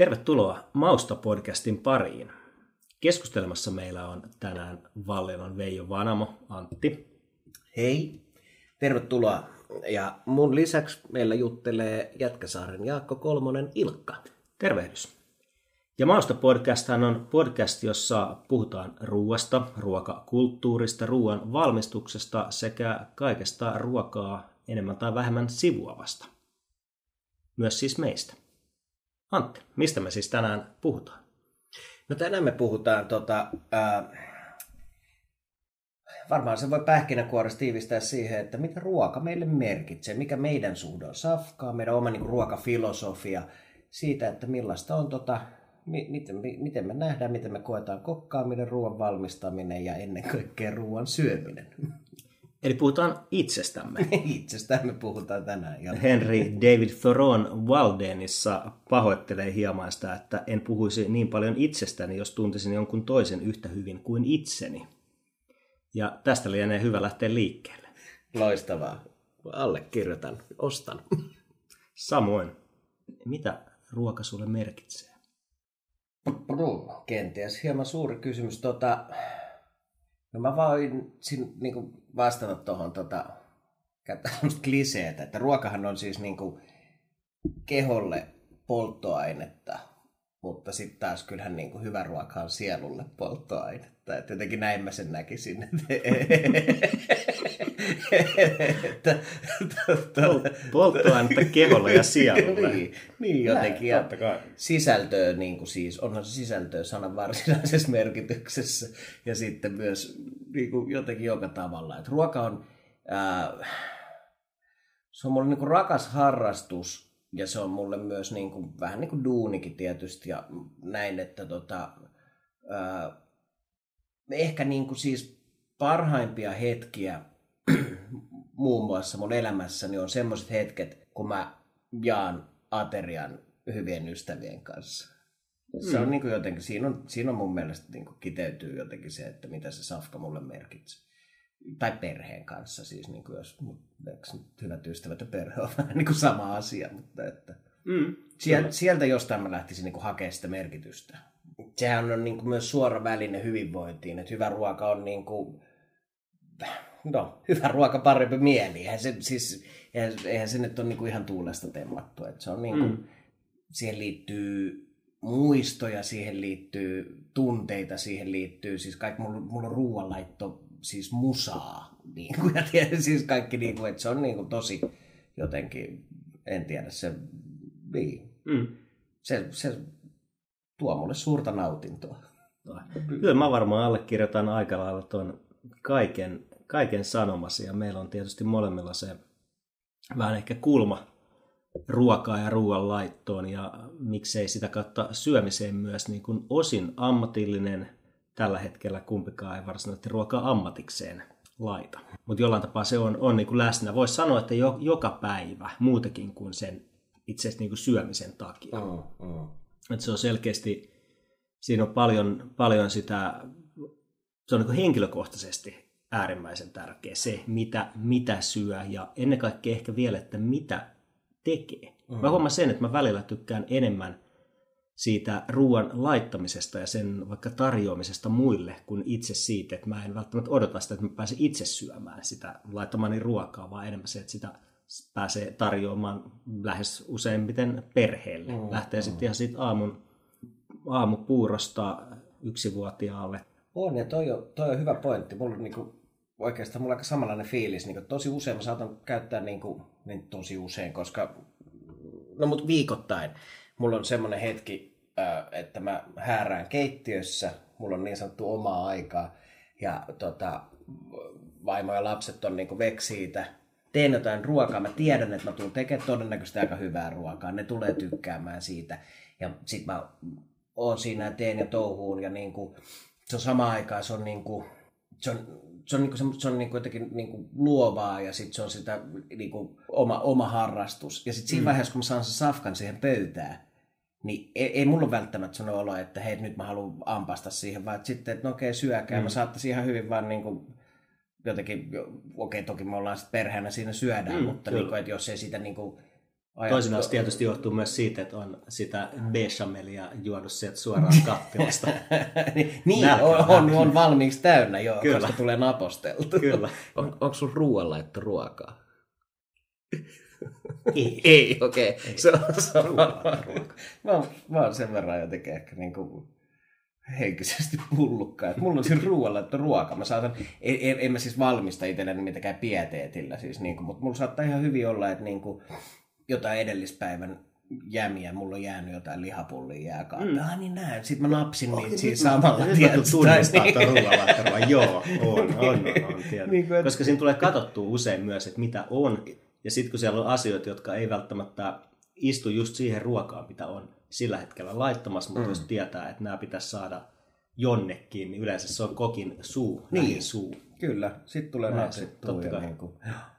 Tervetuloa Mausta-podcastin pariin. Keskustelemassa meillä on tänään Vallilan Veijo Vanamo, Antti. Hei, tervetuloa. Ja mun lisäksi meillä juttelee Jätkäsaaren Jaakko Kolmonen Ilkka. Tervehdys. Ja Mausta podcast on podcast, jossa puhutaan ruuasta, ruokakulttuurista, ruoan valmistuksesta sekä kaikesta ruokaa enemmän tai vähemmän sivuavasta. Myös siis meistä. Antti, mistä me siis tänään puhutaan? No tänään me puhutaan, tota, ää, varmaan se voi pähkinäkuoressa tiivistää siihen, että mitä ruoka meille merkitsee, mikä meidän suhde on safkaa, meidän oma niin kuin, ruokafilosofia, siitä, että millaista on, tota, mi, miten, mi, miten me nähdään, miten me koetaan kokkaaminen, ruoan valmistaminen ja ennen kaikkea ruoan syöminen. Eli puhutaan itsestämme. Itsestämme puhutaan tänään. Ja... Henry David Thoron Waldenissa pahoittelee hieman sitä, että en puhuisi niin paljon itsestäni, jos tuntisin jonkun toisen yhtä hyvin kuin itseni. Ja tästä lienee hyvä lähteä liikkeelle. Loistavaa. Allekirjoitan. Ostan. Samoin. Mitä ruoka sulle merkitsee? Kenties hieman suuri kysymys. Tota, No mä voin sin, niin kuin vastata tuohon tota, kliseetä, että ruokahan on siis niin kuin keholle polttoainetta, mutta sitten taas kyllähän niin kuin hyvä ruoka on sielulle polttoainetta. Että jotenkin näin mä sen näkisin. että, polttoainetta keholle ja sielulle. niin, niin jotenkin. Ja sisältöä, niin kuin siis, onhan se sisältöä sanan varsinaisessa merkityksessä. Ja sitten myös niin kuin jotenkin joka tavalla. Että ruoka on, ää, se on mulle niin kuin rakas harrastus ja se on mulle myös niin kuin, vähän niin kuin duunikin tietysti ja näin, että tota, ää, ehkä niin kuin siis parhaimpia hetkiä muun muassa mun elämässäni on semmoiset hetket, kun mä jaan aterian hyvien ystävien kanssa. Se on mm. niin kuin jotenkin, siinä on, siinä on mun mielestä niin kuin kiteytyy jotenkin se, että mitä se safka mulle merkitsee tai perheen kanssa siis, niin kuin jos hyvät ystävät ja perhe on vähän niin kuin sama asia, mutta että mm, sieltä, sieltä jostain mä lähtisin niin kuin hakemaan sitä merkitystä. Sehän on niin kuin myös suora väline hyvinvointiin, että hyvä ruoka on niin kuin, no, hyvä ruoka parempi mieli. Eihän se, siis, eihän, eihän se nyt ole niin kuin ihan tuulesta temmattu, että se on niin kuin, mm. siihen liittyy muistoja, siihen liittyy tunteita, siihen liittyy, siis kaikki, mulla, mulla on ruoanlaitto siis musaa. Niin kuin, ja tiedän, siis kaikki, niin kuin, että se on niin kuin, tosi jotenkin, en tiedä, se, niin, mm. se, se tuo mulle suurta nautintoa. Kyllä mä varmaan allekirjoitan aika lailla tuon kaiken, kaiken sanomasi ja meillä on tietysti molemmilla se vähän ehkä kulma ruokaa ja ruoan laittoon ja miksei sitä kautta syömiseen myös niin kuin osin ammatillinen – tällä hetkellä kumpikaan ei varsinaisesti ruokaa ammatikseen laita. Mutta jollain tapaa se on, on niin kuin läsnä. Voisi sanoa, että jo, joka päivä muutakin kuin sen itse asiassa niin kuin syömisen takia. Mm, mm. Että se on selkeästi, siinä on paljon, paljon sitä, se on niin kuin henkilökohtaisesti äärimmäisen tärkeä se, mitä, mitä syö ja ennen kaikkea ehkä vielä, että mitä tekee. Mm. Mä huomaan sen, että mä välillä tykkään enemmän – siitä ruoan laittamisesta ja sen vaikka tarjoamisesta muille kuin itse siitä, että mä en välttämättä odota sitä, että mä pääsen itse syömään sitä laittamani ruokaa, vaan enemmän se, että sitä pääsee tarjoamaan lähes useimmiten perheelle. Mm, Lähtee mm. sitten ihan siitä aamun, aamupuurosta yksivuotiaalle. On, ja toi on, toi on hyvä pointti. Mulla on niinku, oikeastaan mulla on aika samanlainen fiilis. Niinku, tosi usein mä saatan käyttää, niinku, niin tosi usein, koska, no mut viikoittain, mulla on semmoinen hetki, että mä häärään keittiössä, mulla on niin sanottu omaa aikaa, ja tota, vaimo ja lapset on niinku vek siitä, teen jotain ruokaa, mä tiedän, että mä tulen tekemään todennäköisesti aika hyvää ruokaa, ne tulee tykkäämään siitä, ja sit mä oon siinä ja teen ja touhuun, ja niinku, se on sama aikaa, se on niinku, se on, se on, niinku, se, se on niinku jotenkin niinku luovaa. Ja sitten se on sitä niinku oma, oma harrastus. Ja sitten siinä mm. vaiheessa, kun mä saan sen safkan siihen pöytään, niin ei, ei mulla välttämättä sano olo, että hei nyt mä haluan ampasta siihen, vaan että sitten, että no okei syökää. Mm. Mä saattaisin ihan hyvin vaan niin kuin, jotenkin, okei toki me ollaan sitten perheenä siinä syödään, mm, mutta niin kuin, että jos ei sitä niin kuin, Toisinaan se tietysti johtuu myös siitä, että on sitä bechamelia juonut sieltä suoraan kattilasta. niin, on, on, on, valmiiksi täynnä jo, Kyllä. koska tulee naposteltu. Kyllä. On, onko sun ruoan laittu ruokaa? Ei. Ei, okei. Okay. Se on, se on, mä, mä oon sen verran jotenkin ehkä niin kuin henkisesti pullukka. Että mulla on siis ruoalla, että ruoka. Mä saatan, en, en, en mä siis valmista itselleni mitenkään pieteetillä, siis niin kuin, mutta mulla saattaa ihan hyvin olla, että niin kuin, jotain edellispäivän jämiä, mulla on jäänyt jotain lihapullia jääkaappiin. Mm. Ah, niin näin. Sitten mä napsin niitä siinä samalla. Nyt tunnistaa, että ruoalla Joo, on, on, on, on niin kuin, Koska siinä tulee katsottua usein myös, että mitä on. Ja sitten kun siellä on asioita, jotka ei välttämättä istu just siihen ruokaan, mitä on sillä hetkellä laittamassa, mutta mm. jos tietää, että nämä pitäisi saada jonnekin, niin yleensä se on kokin suu, niin suu. Kyllä, sitten tulee napsittua. Totta kai. Niin kuin,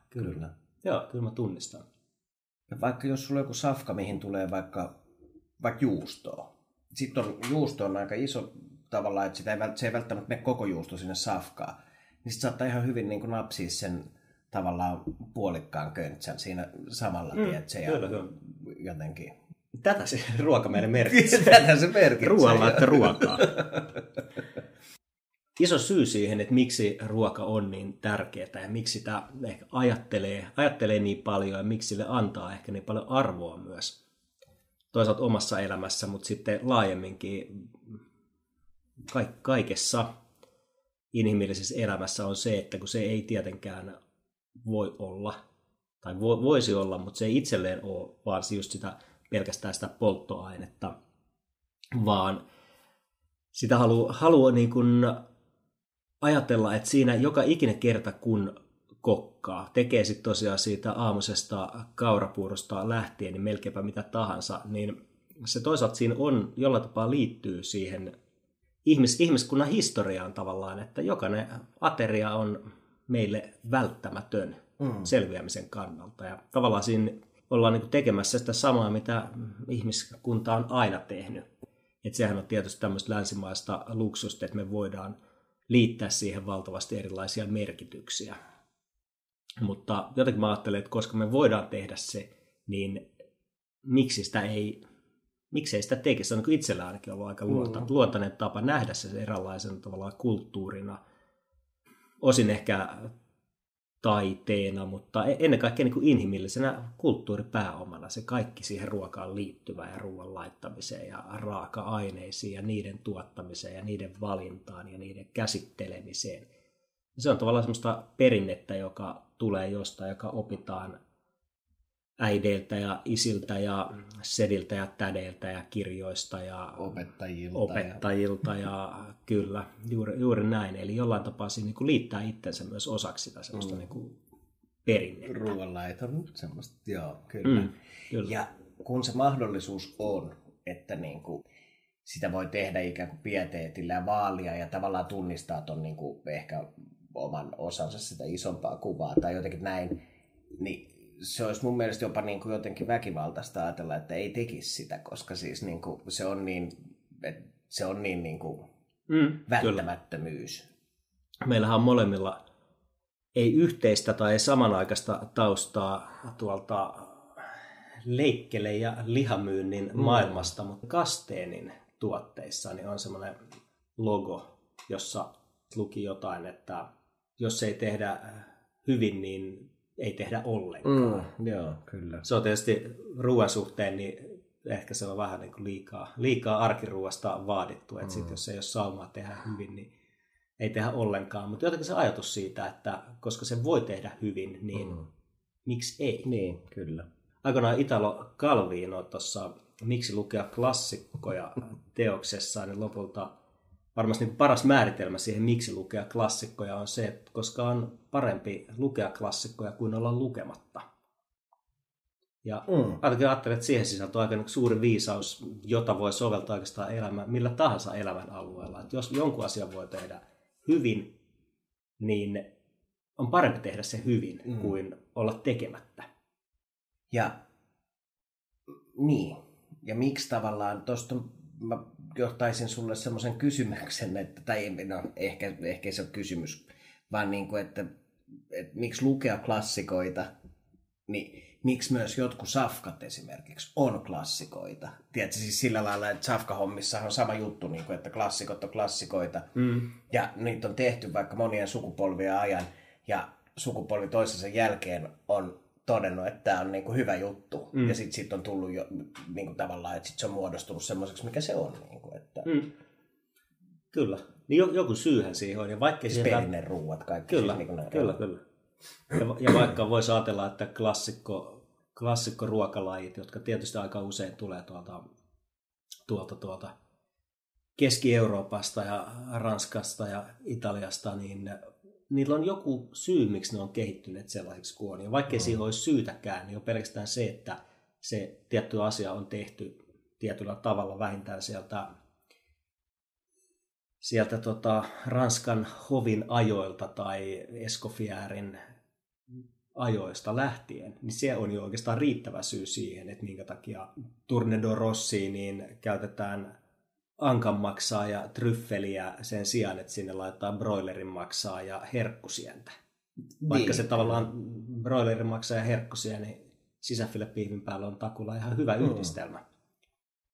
kyllä. kyllä. Joo, kyllä mä tunnistan. Ja vaikka jos sulla on joku safka, mihin tulee vaikka, vaikka juustoa. Sitten on, juusto on aika iso tavalla, että sitä ei, se ei välttämättä mene koko juusto sinne safkaan. Niin sitten saattaa ihan hyvin niin kuin napsia sen tavallaan puolikkaan köntsän siinä samalla, mm, tiedätkö, ja kyllä, jotenkin... Tätä se ruoka meille merkitsee. Tätä se merkitsee. Ruoalla, että ruokaa. iso syy siihen, että miksi ruoka on niin tärkeää ja miksi sitä ehkä ajattelee, ajattelee niin paljon ja miksi sille antaa ehkä niin paljon arvoa myös toisaalta omassa elämässä, mutta sitten laajemminkin kaikessa inhimillisessä elämässä on se, että kun se ei tietenkään voi olla, tai voisi olla, mutta se ei itselleen ole, vaan just sitä pelkästään sitä polttoainetta, vaan sitä haluaa halu niin kuin ajatella, että siinä joka ikinen kerta, kun kokkaa, tekee sitten tosiaan siitä aamusesta kaurapuurosta lähtien, niin melkeinpä mitä tahansa, niin se toisaalta siinä on, jollain tapaa liittyy siihen ihmis, ihmiskunnan historiaan tavallaan, että jokainen ateria on meille välttämätön mm. selviämisen kannalta. Ja tavallaan siinä ollaan niin tekemässä sitä samaa, mitä ihmiskunta on aina tehnyt. Että sehän on tietysti tämmöistä länsimaista luksusta, että me voidaan liittää siihen valtavasti erilaisia merkityksiä. Mutta jotenkin mä ajattelen, että koska me voidaan tehdä se, niin miksi sitä ei, miksei sitä tekisi? Se on niin itsellä ainakin ollut aika mm. luontainen tapa nähdä se eräänlaisen tavallaan kulttuurina. Osin ehkä taiteena, mutta e- ennen kaikkea niin kuin inhimillisenä kulttuuripääomana se kaikki siihen ruokaan liittyvä ja ruoan laittamiseen ja raaka-aineisiin ja niiden tuottamiseen ja niiden valintaan ja niiden käsittelemiseen. Se on tavallaan semmoista perinnettä, joka tulee jostain, joka opitaan äideiltä ja isiltä ja sediltä ja tädeiltä ja kirjoista ja opettajilta, opettajilta ja, ja kyllä, juuri, juuri näin. Eli jollain tapaa siinä niin kuin liittää itsensä myös osaksi sitä semmoista mm. niin kuin perinnettä. Ruoanlaiton semmoista, joo, kyllä. Mm, kyllä. Ja kun se mahdollisuus on, että niin kuin sitä voi tehdä ikään kuin pieteetillä ja vaalia ja tavallaan tunnistaa ton niin kuin ehkä oman osansa sitä isompaa kuvaa tai jotenkin näin, niin se olisi mun mielestä jopa niin kuin jotenkin väkivaltaista ajatella, että ei tekisi sitä, koska siis niin kuin se on niin, se on niin, niin kuin mm, välttämättömyys. Kyllä. Meillähän on molemmilla ei yhteistä tai samanaikaista taustaa tuolta leikkele- ja lihamyynnin mm. maailmasta, mutta Kasteenin tuotteissa niin on semmoinen logo, jossa luki jotain, että jos ei tehdä hyvin, niin ei tehdä ollenkaan. Mm, joo, kyllä. Se on tietysti ruoan suhteen, niin ehkä se on vähän niin kuin liikaa, liikaa arkiruoasta vaadittu, että mm. sit jos ei ole saumaa tehdä hyvin, niin ei tehdä ollenkaan. Mutta jotenkin se ajatus siitä, että koska se voi tehdä hyvin, niin mm. miksi ei? Niin, kyllä. Aikoinaan Italo Calvino tuossa Miksi lukea klassikkoja teoksessaan, niin lopulta varmasti paras määritelmä siihen, miksi lukea klassikkoja, on se, että koska on parempi lukea klassikkoja kuin olla lukematta. Ja mm. ainakin ajattelen, että siihen sisältyy aika suuri viisaus, jota voi soveltaa oikeastaan elämä, millä tahansa elämän alueella. Että jos jonkun asian voi tehdä hyvin, niin on parempi tehdä se hyvin mm. kuin olla tekemättä. Ja niin, ja miksi tavallaan, tuosta mä johtaisin sulle semmoisen kysymyksen, että, tai no, ehkä, ehkä se on kysymys, vaan niin kuin, että, että miksi lukea klassikoita, niin miksi myös jotkut safkat esimerkiksi on klassikoita. Tiedätkö, siis sillä lailla, että safkahommissa on sama juttu, niin kuin, että klassikot on klassikoita. Mm. Ja niitä on tehty vaikka monien sukupolvien ajan. Ja sukupolvi toisensa jälkeen on todennut, että tämä on niin kuin hyvä juttu. Mm. Ja sitten sit on tullut jo niin kuin tavallaan, että sit se on muodostunut semmoiseksi, mikä se on. Niin kuin, että... mm. Kyllä. Niin joku syyhän siihen on. Ja vaikka siis sieltä... ruuat, kaikki. Kyllä, siis, niin kuin kyllä, kyllä. Ja, ja vaikka voisi ajatella, että klassikko, klassikko ruokalajit, jotka tietysti aika usein tulee tuolta, tuolta, tuolta Keski-Euroopasta ja Ranskasta ja Italiasta, niin niillä on joku syy, miksi ne on kehittyneet sellaisiksi kuin on. Ja vaikkei mm. siihen olisi syytäkään, niin on pelkästään se, että se tietty asia on tehty tietyllä tavalla vähintään sieltä, sieltä tota Ranskan hovin ajoilta tai Escoffierin ajoista lähtien, niin se on jo oikeastaan riittävä syy siihen, että minkä takia Tourne Rossi niin käytetään ankan maksaa ja tryffeliä sen sijaan, että sinne laittaa broilerin maksaa ja herkkusientä. Vaikka niin. se tavallaan broilerin maksaa ja herkkusia, niin sisäfilepiivin päällä on takulla ihan hyvä mm. yhdistelmä.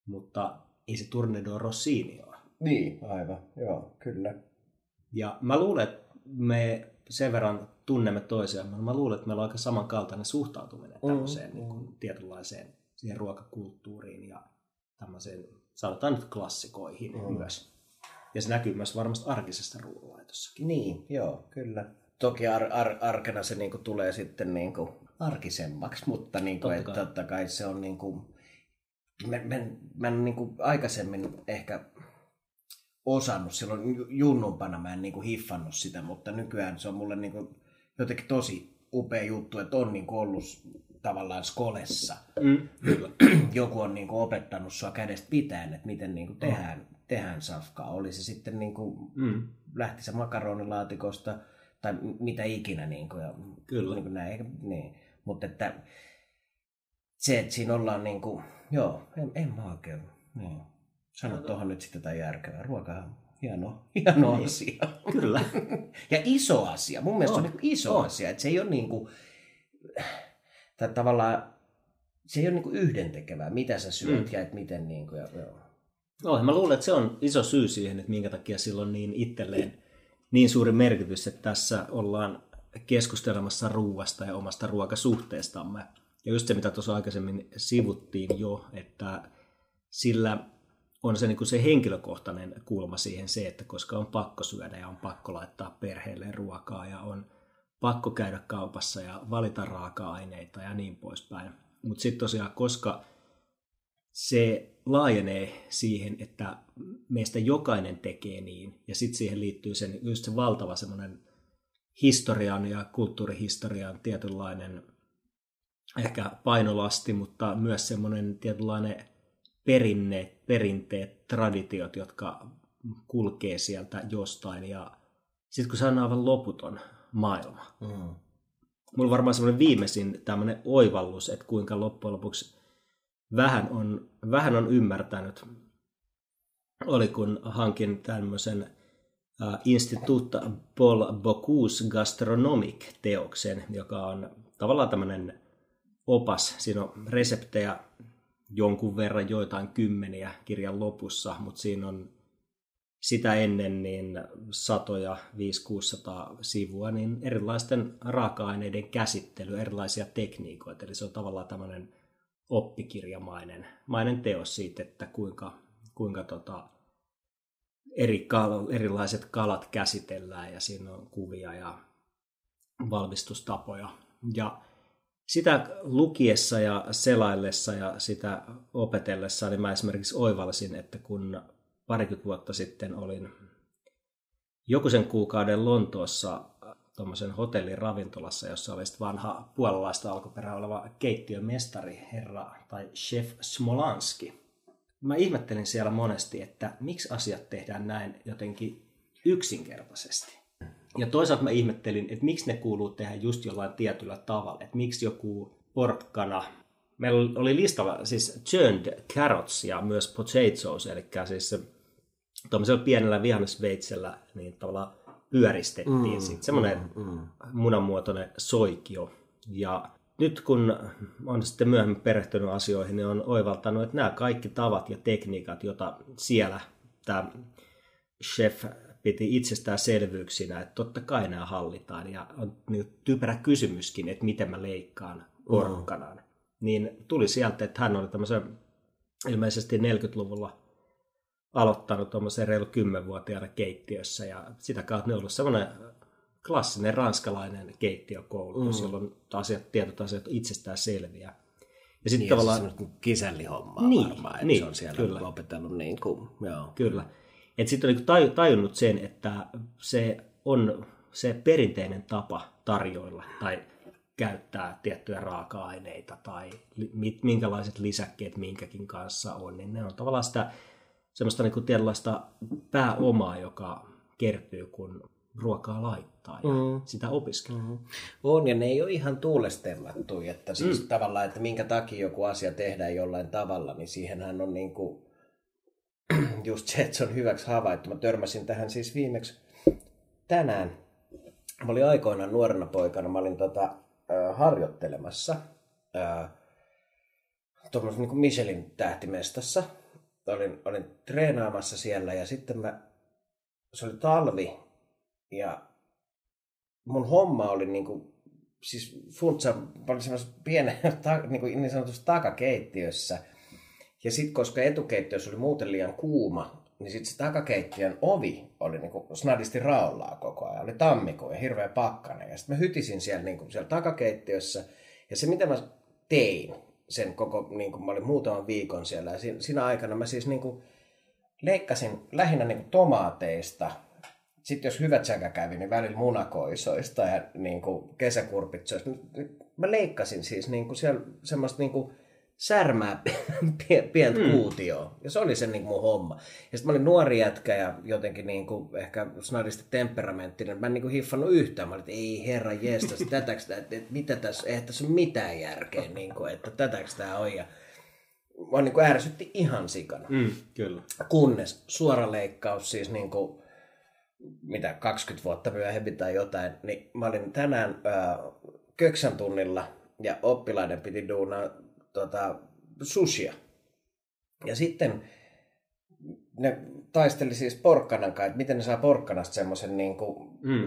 Mutta ei se Tourne Rossini ole. Niin, aivan. Joo, kyllä. Ja mä luulen, että me sen verran tunnemme toisiaan. Mä luulen, että meillä on aika samankaltainen suhtautuminen mm, tämmöiseen mm. niin kuin, tietynlaiseen siihen ruokakulttuuriin ja tämmöiseen, sanotaan nyt klassikoihin mm. myös. Ja se näkyy myös varmasti arkisessa ruoanlaitossakin. Niin, joo, kyllä. Toki ar- ar- arkena se niinku tulee sitten niinku arkisemmaksi, mutta niinku, totta, kai. totta kai se on niinku, mä, mä, mä niinku aikaisemmin ehkä osannut silloin junnumpana, mä en niinku hiffannut sitä, mutta nykyään se on mulle niinku jotenkin tosi upea juttu, että on niinku ollut tavallaan skolessa. Mm. Joku on niinku opettanut sua kädestä pitäen, että miten niinku tehdään, mm. tehdään safkaa. Oli se sitten, niinku, mm. lähti se makaronilaatikosta tai mitä ikinä. Niinku, ja, kyllä. Niinku näin, niin. Mutta että se, että siinä ollaan niinku, joo, en, en mä oikein, niin. Sano tuohon nyt sitten jotain järkevää. Ruoka hieno, hieno niin. asia. Kyllä. ja iso asia. Mun mielestä on, se on niin iso on. asia. Että se ei ole niin kuin, tai tavallaan, se ei ole niin kuin yhdentekevää, mitä sä syöt mm. ja että miten niin kuin, ja, joo. No, mä luulen, että se on iso syy siihen, että minkä takia sillä on niin itselleen niin suuri merkitys, että tässä ollaan keskustelemassa ruuasta ja omasta ruokasuhteestamme. Ja just se, mitä tuossa aikaisemmin sivuttiin jo, että sillä on se, niin kuin se henkilökohtainen kulma siihen se, että koska on pakko syödä ja on pakko laittaa perheelle ruokaa ja on pakko käydä kaupassa ja valita raaka-aineita ja niin poispäin. Mutta sitten tosiaan, koska se laajenee siihen, että meistä jokainen tekee niin, ja sitten siihen liittyy sen, just se valtava semmoinen historian ja kulttuurihistorian tietynlainen ehkä painolasti, mutta myös semmoinen tietynlainen perinneet, perinteet, traditiot, jotka kulkee sieltä jostain. Ja sitten kun se on aivan loputon maailma. Mm. Mulla on varmaan semmoinen viimeisin tämmöinen oivallus, että kuinka loppujen lopuksi vähän on, vähän on ymmärtänyt, oli kun hankin tämmöisen uh, Institut Paul Bocuse Gastronomic-teoksen, joka on tavallaan tämmöinen opas. Siinä on reseptejä jonkun verran joitain kymmeniä kirjan lopussa, mutta siinä on sitä ennen niin satoja, 500-600 sivua, niin erilaisten raaka-aineiden käsittely, erilaisia tekniikoita. Eli se on tavallaan tämmöinen oppikirjamainen mainen teos siitä, että kuinka, kuinka tota, eri kal- erilaiset kalat käsitellään ja siinä on kuvia ja valmistustapoja. Ja sitä lukiessa ja selaillessa ja sitä opetellessa, niin mä esimerkiksi oivalsin, että kun parikymmentä vuotta sitten olin joku sen kuukauden Lontoossa tuommoisen hotellin ravintolassa, jossa oli vanha puolalaista alkuperää oleva keittiömestari, herra tai chef Smolanski. Mä ihmettelin siellä monesti, että miksi asiat tehdään näin jotenkin yksinkertaisesti. Ja toisaalta mä ihmettelin, että miksi ne kuuluu tehdä just jollain tietyllä tavalla. Että miksi joku porkkana, meillä oli listalla siis churned carrots ja myös potatoes, eli siis tuollaisella pienellä vihannesveitsellä niin tavallaan pyöristettiin mm, sitten semmoinen mm, mm. munanmuotoinen soikio. Ja nyt kun on sitten myöhemmin perehtynyt asioihin, niin on oivaltanut, että nämä kaikki tavat ja tekniikat, joita siellä tämä chef piti itsestäänselvyyksinä, että totta kai nämä hallitaan. Ja on niin typerä kysymyskin, että miten mä leikkaan porkkanan. Mm. Niin tuli sieltä, että hän oli tämmöisen ilmeisesti 40-luvulla aloittanut tuommoisen reilu 10-vuotiaana keittiössä ja sitä kautta ne on ollut semmoinen klassinen ranskalainen keittiökoulutus, mm. jolloin asiat, tietyt asiat itsestään selviä. Ja sitten niin, tavallaan... Se on kisällihommaa niin, varmaan, että niin, se on siellä kyllä. opetellut niin kuin, joo. Kyllä. Että sitten on niin tajunnut sen, että se on se perinteinen tapa tarjoilla tai käyttää tiettyjä raaka-aineita tai minkälaiset lisäkkeet minkäkin kanssa on, niin ne on tavallaan sitä semmoista niin kuin tietynlaista pääomaa, joka kertyy, kun ruokaa laittaa ja mm. sitä opiskelee. Mm. On, ja ne ei ole ihan tuulestellattu, että siis mm. tavallaan, että minkä takia joku asia tehdään jollain tavalla, niin siihenhän on niin kuin, just se, että se on hyväksi havaittu. Mä törmäsin tähän siis viimeksi tänään. Mä olin aikoinaan nuorena poikana, mä olin tota, äh, harjoittelemassa äh, tuommoisessa niin Michelin tähtimestassa. Olin, olin treenaamassa siellä ja sitten mä, se oli talvi ja mun homma oli niinku, siis funtsa, oli semmoisessa pienen, ta, niinku niin sanotussa takakeittiössä. Ja sitten koska etukeittiössä oli muuten liian kuuma, niin sitten se takakeittiön ovi oli niinku snadisti raollaa koko ajan. Oli tammikuu ja hirveä pakkane. Ja sitten mä hytisin siellä, niinku, siellä takakeittiössä. Ja se mitä mä tein sen koko, niinku, mä olin muutaman viikon siellä. Ja siinä, aikana mä siis niinku, leikkasin lähinnä niinku tomaateista – sitten jos hyvät säkä kävi, niin välillä munakoisoista ja niin kuin kesäkurpitsoista. Mä leikkasin siis niin kuin siellä semmoista niin kuin särmää pientä mm. kuutioa. Ja se oli se niin kuin mun homma. Ja sitten mä olin nuori jätkä ja jotenkin niin kuin ehkä snadisti temperamenttinen. Mä en niin kuin hiffannut yhtään. Mä olin, että ei herra jestas, tätäks tää, että, että mitä tässä, eihän tässä ole mitään järkeä, niin kuin, että tätäks tää on. Ja mä niin kuin ärsytti ihan sikana. Mm, kyllä. Kunnes suora leikkaus siis niin kuin mitä 20 vuotta myöhemmin tai jotain, niin mä olin tänään ää, köksän tunnilla ja oppilaiden piti duunaa tota, sushia. Ja sitten ne taisteli siis porkkanan kanssa, että miten ne saa porkkanasta semmoisen niin kuin, mm.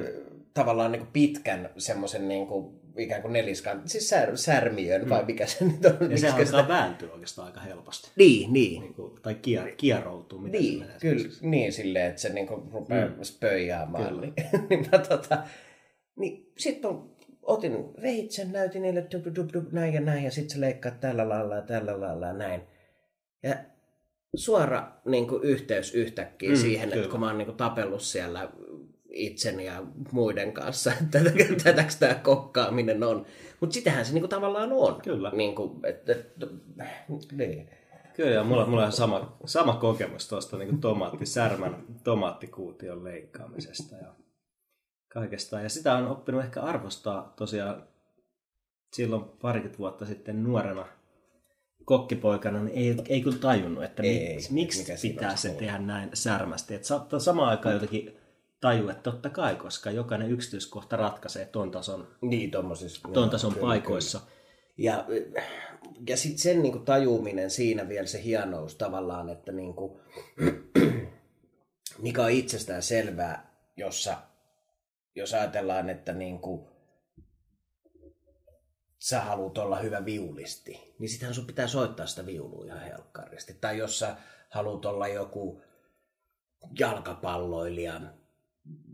tavallaan niin kuin pitkän semmoisen niin kuin ikään kuin neliskan, siis sär, särmiön, mm. vai mikä se nyt on. Ja se alkaa sitä... vääntyä oikeastaan aika helposti. Niin, niin. niin kuin, tai kier, kieroutuu. Miten niin, se kyllä, niin silleen, että se niin kuin rupeaa mm. spöijäämään. Niin, niin, mä, tota, niin sitten otin veitsen, näytin niille dub, dub, dub, näin ja näin, ja sitten se leikkaa tällä lailla ja tällä lailla ja näin. Ja suora niin kuin, yhteys yhtäkkiä mm, siihen, kyllä. että kun mä oon niin kuin, tapellut siellä itseni ja muiden kanssa, että tätäkö tämä kokkaaminen on. Mutta sitähän se niinku tavallaan on. Kyllä. Niinku, et, et, niin. Kyllä, ja mulla, mulla on sama, sama kokemus tuosta niin tomaattisärmän, tomaattikuution leikkaamisesta ja kaikesta. Ja sitä on oppinut ehkä arvostaa tosiaan silloin parikymmentä vuotta sitten nuorena kokkipoikana, niin ei, ei kyllä tajunnut, että ei, miksi, miksi pitää se tehdä näin särmästi. Että saattaa samaan aikaan jotenkin taju, että totta kai, koska jokainen yksityiskohta ratkaisee ton tason, niin, ton tason kyllä, paikoissa. Kyllä. Ja, ja sitten sen niin kuin, tajuuminen siinä vielä se hienous tavallaan, että niin kuin, mikä on itsestään selvää, jossa, jos ajatellaan, että niin kuin, sä haluat olla hyvä viulisti, niin sittenhän sun pitää soittaa sitä viulua ihan helkkaristi. Tai jos sä haluat olla joku jalkapalloilija,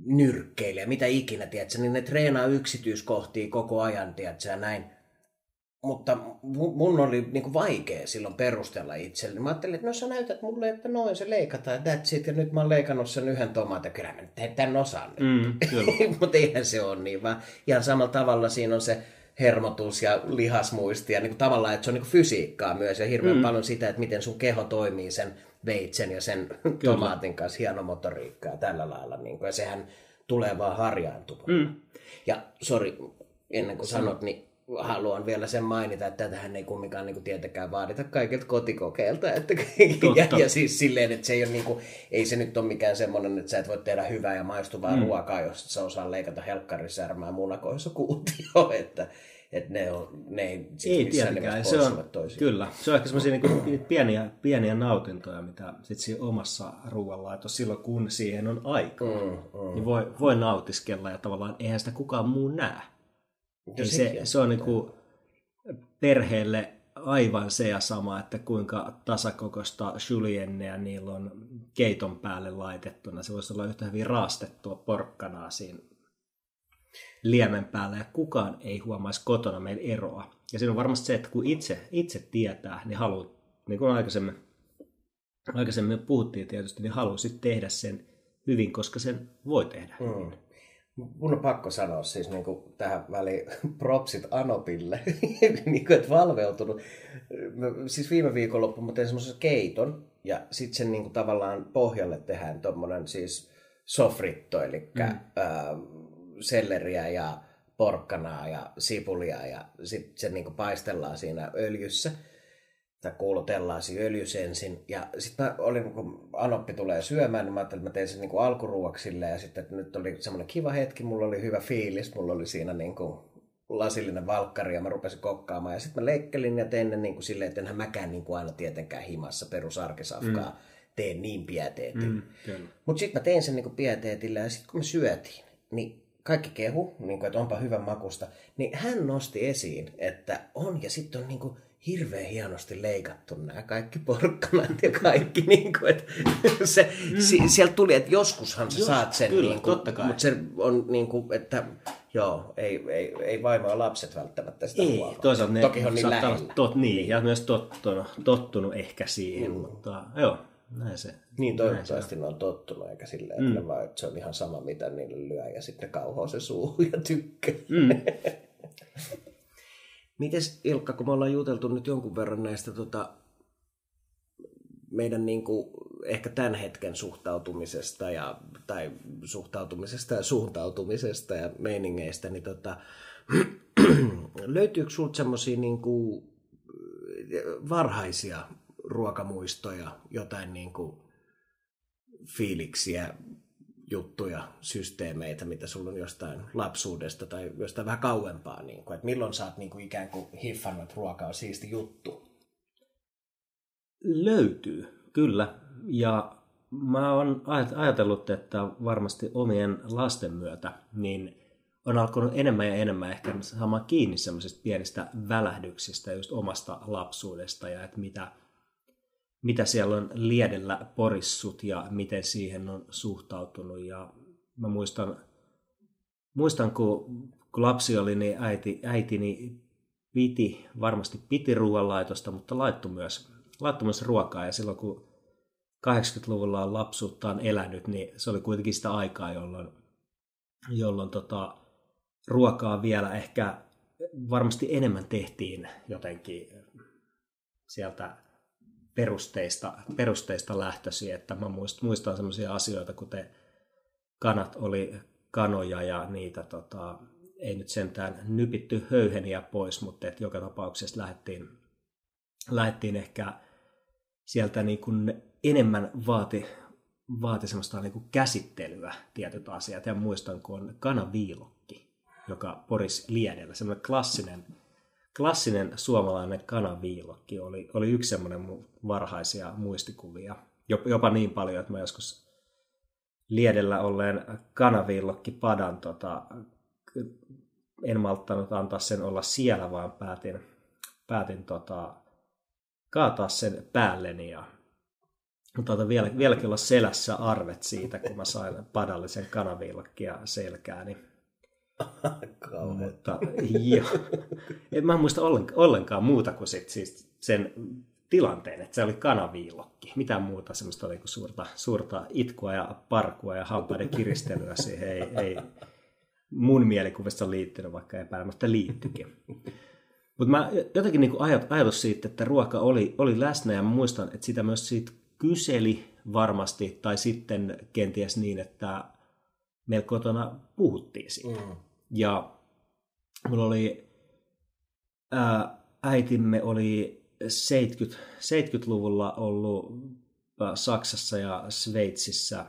nyrkkeilijä, mitä ikinä, tiedätkö, niin ne treenaa yksityiskohtia koko ajan, tiedätkö, näin. Mutta mun oli niin kuin vaikea silloin perustella itselleni. Mä ajattelin, että no sä näytät mulle, että noin se leikataan, that's it, ja nyt mä oon leikannut sen yhden tomaatin, kyllä mä nyt tämän osaan nyt. Mm, Mutta eihän se ole niin, vaan ihan samalla tavalla siinä on se hermotus ja lihasmuisti ja niin kuin tavallaan, että se on niin kuin fysiikkaa myös ja hirveän mm. paljon sitä, että miten sun keho toimii sen veitsen ja sen Kyllä. tomaatin kanssa hieno motoriikka ja tällä lailla. Niin kuin, ja sehän tulee vaan harjaantumaan. Mm. Ja sori, ennen kuin sanot, niin haluan vielä sen mainita, että tätähän ei kumminkaan niin kuin tietenkään vaadita kaikilta kotikokeilta. Että, ja, ja, siis silleen, että se ei, ole niin kuin, ei se nyt ole mikään semmoinen, että sä et voi tehdä hyvää ja maistuvaa mm. ruokaa, jos sä osaa leikata helkkarisärmää munakoissa kuutio. Että, että ne, on, ne ei, ei tietenkään. Se on, kyllä. Se on ehkä semmoisia niin pieniä, pieniä nautintoja, mitä sit siinä omassa ruoanlaitossa silloin, kun siihen on aika, mm, mm. niin voi, voi nautiskella ja tavallaan eihän sitä kukaan muu näe. Ja se, se on niin kuin perheelle aivan se ja sama, että kuinka tasakokosta julienneä niillä on keiton päälle laitettuna. Se voisi olla yhtä hyvin raastettua porkkanaa siinä liemen päällä ja kukaan ei huomaisi kotona meidän eroa. Ja siinä on varmasti se, että kun itse, itse tietää, niin haluaa, niin kuin aikaisemmin, aikaisemmin puhuttiin tietysti, niin haluaa sitten tehdä sen hyvin, koska sen voi tehdä. Mm. Mun on pakko sanoa siis niin kuin tähän väliin propsit Anopille, niin kuin, että valveutunut. Siis viime viikonloppu mä tein semmoisen keiton ja sitten sen niin kuin, tavallaan pohjalle tehdään tuommoinen siis sofritto, eli mm. ää, selleriä ja porkkanaa ja sipulia ja sitten se niin kuin, paistellaan siinä öljyssä tai kuulutellaan siinä öljyssä ensin. Ja sitten mä olin, kun Anoppi tulee syömään, niin mä ajattelin, että mä tein sen niin alkuruoksille ja sitten että nyt oli semmoinen kiva hetki, mulla oli hyvä fiilis, mulla oli siinä niin kuin lasillinen valkkari ja mä rupesin kokkaamaan. Ja sitten mä leikkelin ja tein ne niin kuin silleen, että enhän mäkään niin kuin aina tietenkään himassa perusarkesafkaa mm. teen niin pieteetin. Mm, Mutta sitten mä tein sen niin kuin pieteetillä ja sitten kun me syötiin, niin kaikki kehu, niin kuin, että onpa hyvän makusta, niin hän nosti esiin, että on ja sitten on niin kuin, hirveän hienosti leikattu nämä kaikki porkkanat ja kaikki. niin kuin, että se, mm. si, sieltä tuli, että joskushan sä Jos, saat sen, kyllä, niin kuin, totta kai. mutta se on niin kuin, että joo, ei, ei, ei vaimoa lapset välttämättä sitä ei, huomaa. Toisaalta ne Toki on niin lähellä. Tot, niin, ja myös tottunut, tottunut ehkä siihen, mm. mutta joo, näin se. Niin toivottavasti ne on tottunut, eikä silleen, että, mm. vaan, että se on ihan sama, mitä niille lyö, ja sitten kauhoa se suu ja tykkää. Mm. Mites Ilkka, kun me ollaan juteltu nyt jonkun verran näistä tota, meidän niin kuin, ehkä tämän hetken suhtautumisesta ja, tai suhtautumisesta ja suuntautumisesta ja meiningeistä, niin tota, löytyykö sinulta semmoisia niin varhaisia ruokamuistoja, jotain niin kuin, fiiliksiä, juttuja, systeemeitä, mitä sulla on jostain lapsuudesta tai jostain vähän kauempaa, niin kuin, että milloin sä oot niin kuin ikään kuin hiffannut, että ruoka on siisti juttu? Löytyy, kyllä. Ja mä oon ajatellut, että varmasti omien lasten myötä, niin on alkanut enemmän ja enemmän ehkä saamaan kiinni semmoisista pienistä välähdyksistä just omasta lapsuudesta ja että mitä – mitä siellä on liedellä porissut ja miten siihen on suhtautunut. Ja mä muistan, muistan kun, kun lapsi oli, niin äiti, äitini piti, varmasti piti ruoanlaitosta, mutta laittoi myös, laittoi myös ruokaa. Ja silloin kun 80-luvulla on lapsuuttaan elänyt, niin se oli kuitenkin sitä aikaa, jolloin, jolloin tota, ruokaa vielä ehkä varmasti enemmän tehtiin jotenkin sieltä perusteista, perusteista lähtöisin, että mä muistan sellaisia asioita, kuten kanat oli kanoja ja niitä tota, ei nyt sentään nypitty höyheniä pois, mutta että joka tapauksessa lähdettiin, lähdettiin ehkä sieltä niin kuin enemmän vaati, vaati semmoista niin kuin käsittelyä tietyt asiat. Ja muistan, kun on kanaviilokki, joka Poris Liedellä, semmoinen klassinen klassinen suomalainen kanaviilokki oli, oli yksi semmoinen varhaisia muistikuvia. Jopa niin paljon, että mä joskus Liedellä olleen kanaviillokki padan tota, en malttanut antaa sen olla siellä, vaan päätin, päätin tota, kaataa sen päälleni ja mutta vielä, vieläkin olla selässä arvet siitä, kun mä sain padallisen kanaviillokkia selkääni. Mutta joo. En mä muista ollenkaan muuta kuin sit, siis sen tilanteen, että se oli kanaviilokki. Mitään muuta semmoista oli kuin suurta, suurta itkua ja parkua ja hampaiden kiristelyä siihen ei, ei mun mielikuvista liittynyt, vaikka epäilemättä liittyikin. Mutta mä jotenkin niin ajat, ajatus siitä, että ruoka oli, oli läsnä ja muistan, että sitä myös siitä kyseli varmasti, tai sitten kenties niin, että meillä kotona puhuttiin siitä. Mm. Ja mulla oli, ää, äitimme oli 70, 70-luvulla ollut Saksassa ja Sveitsissä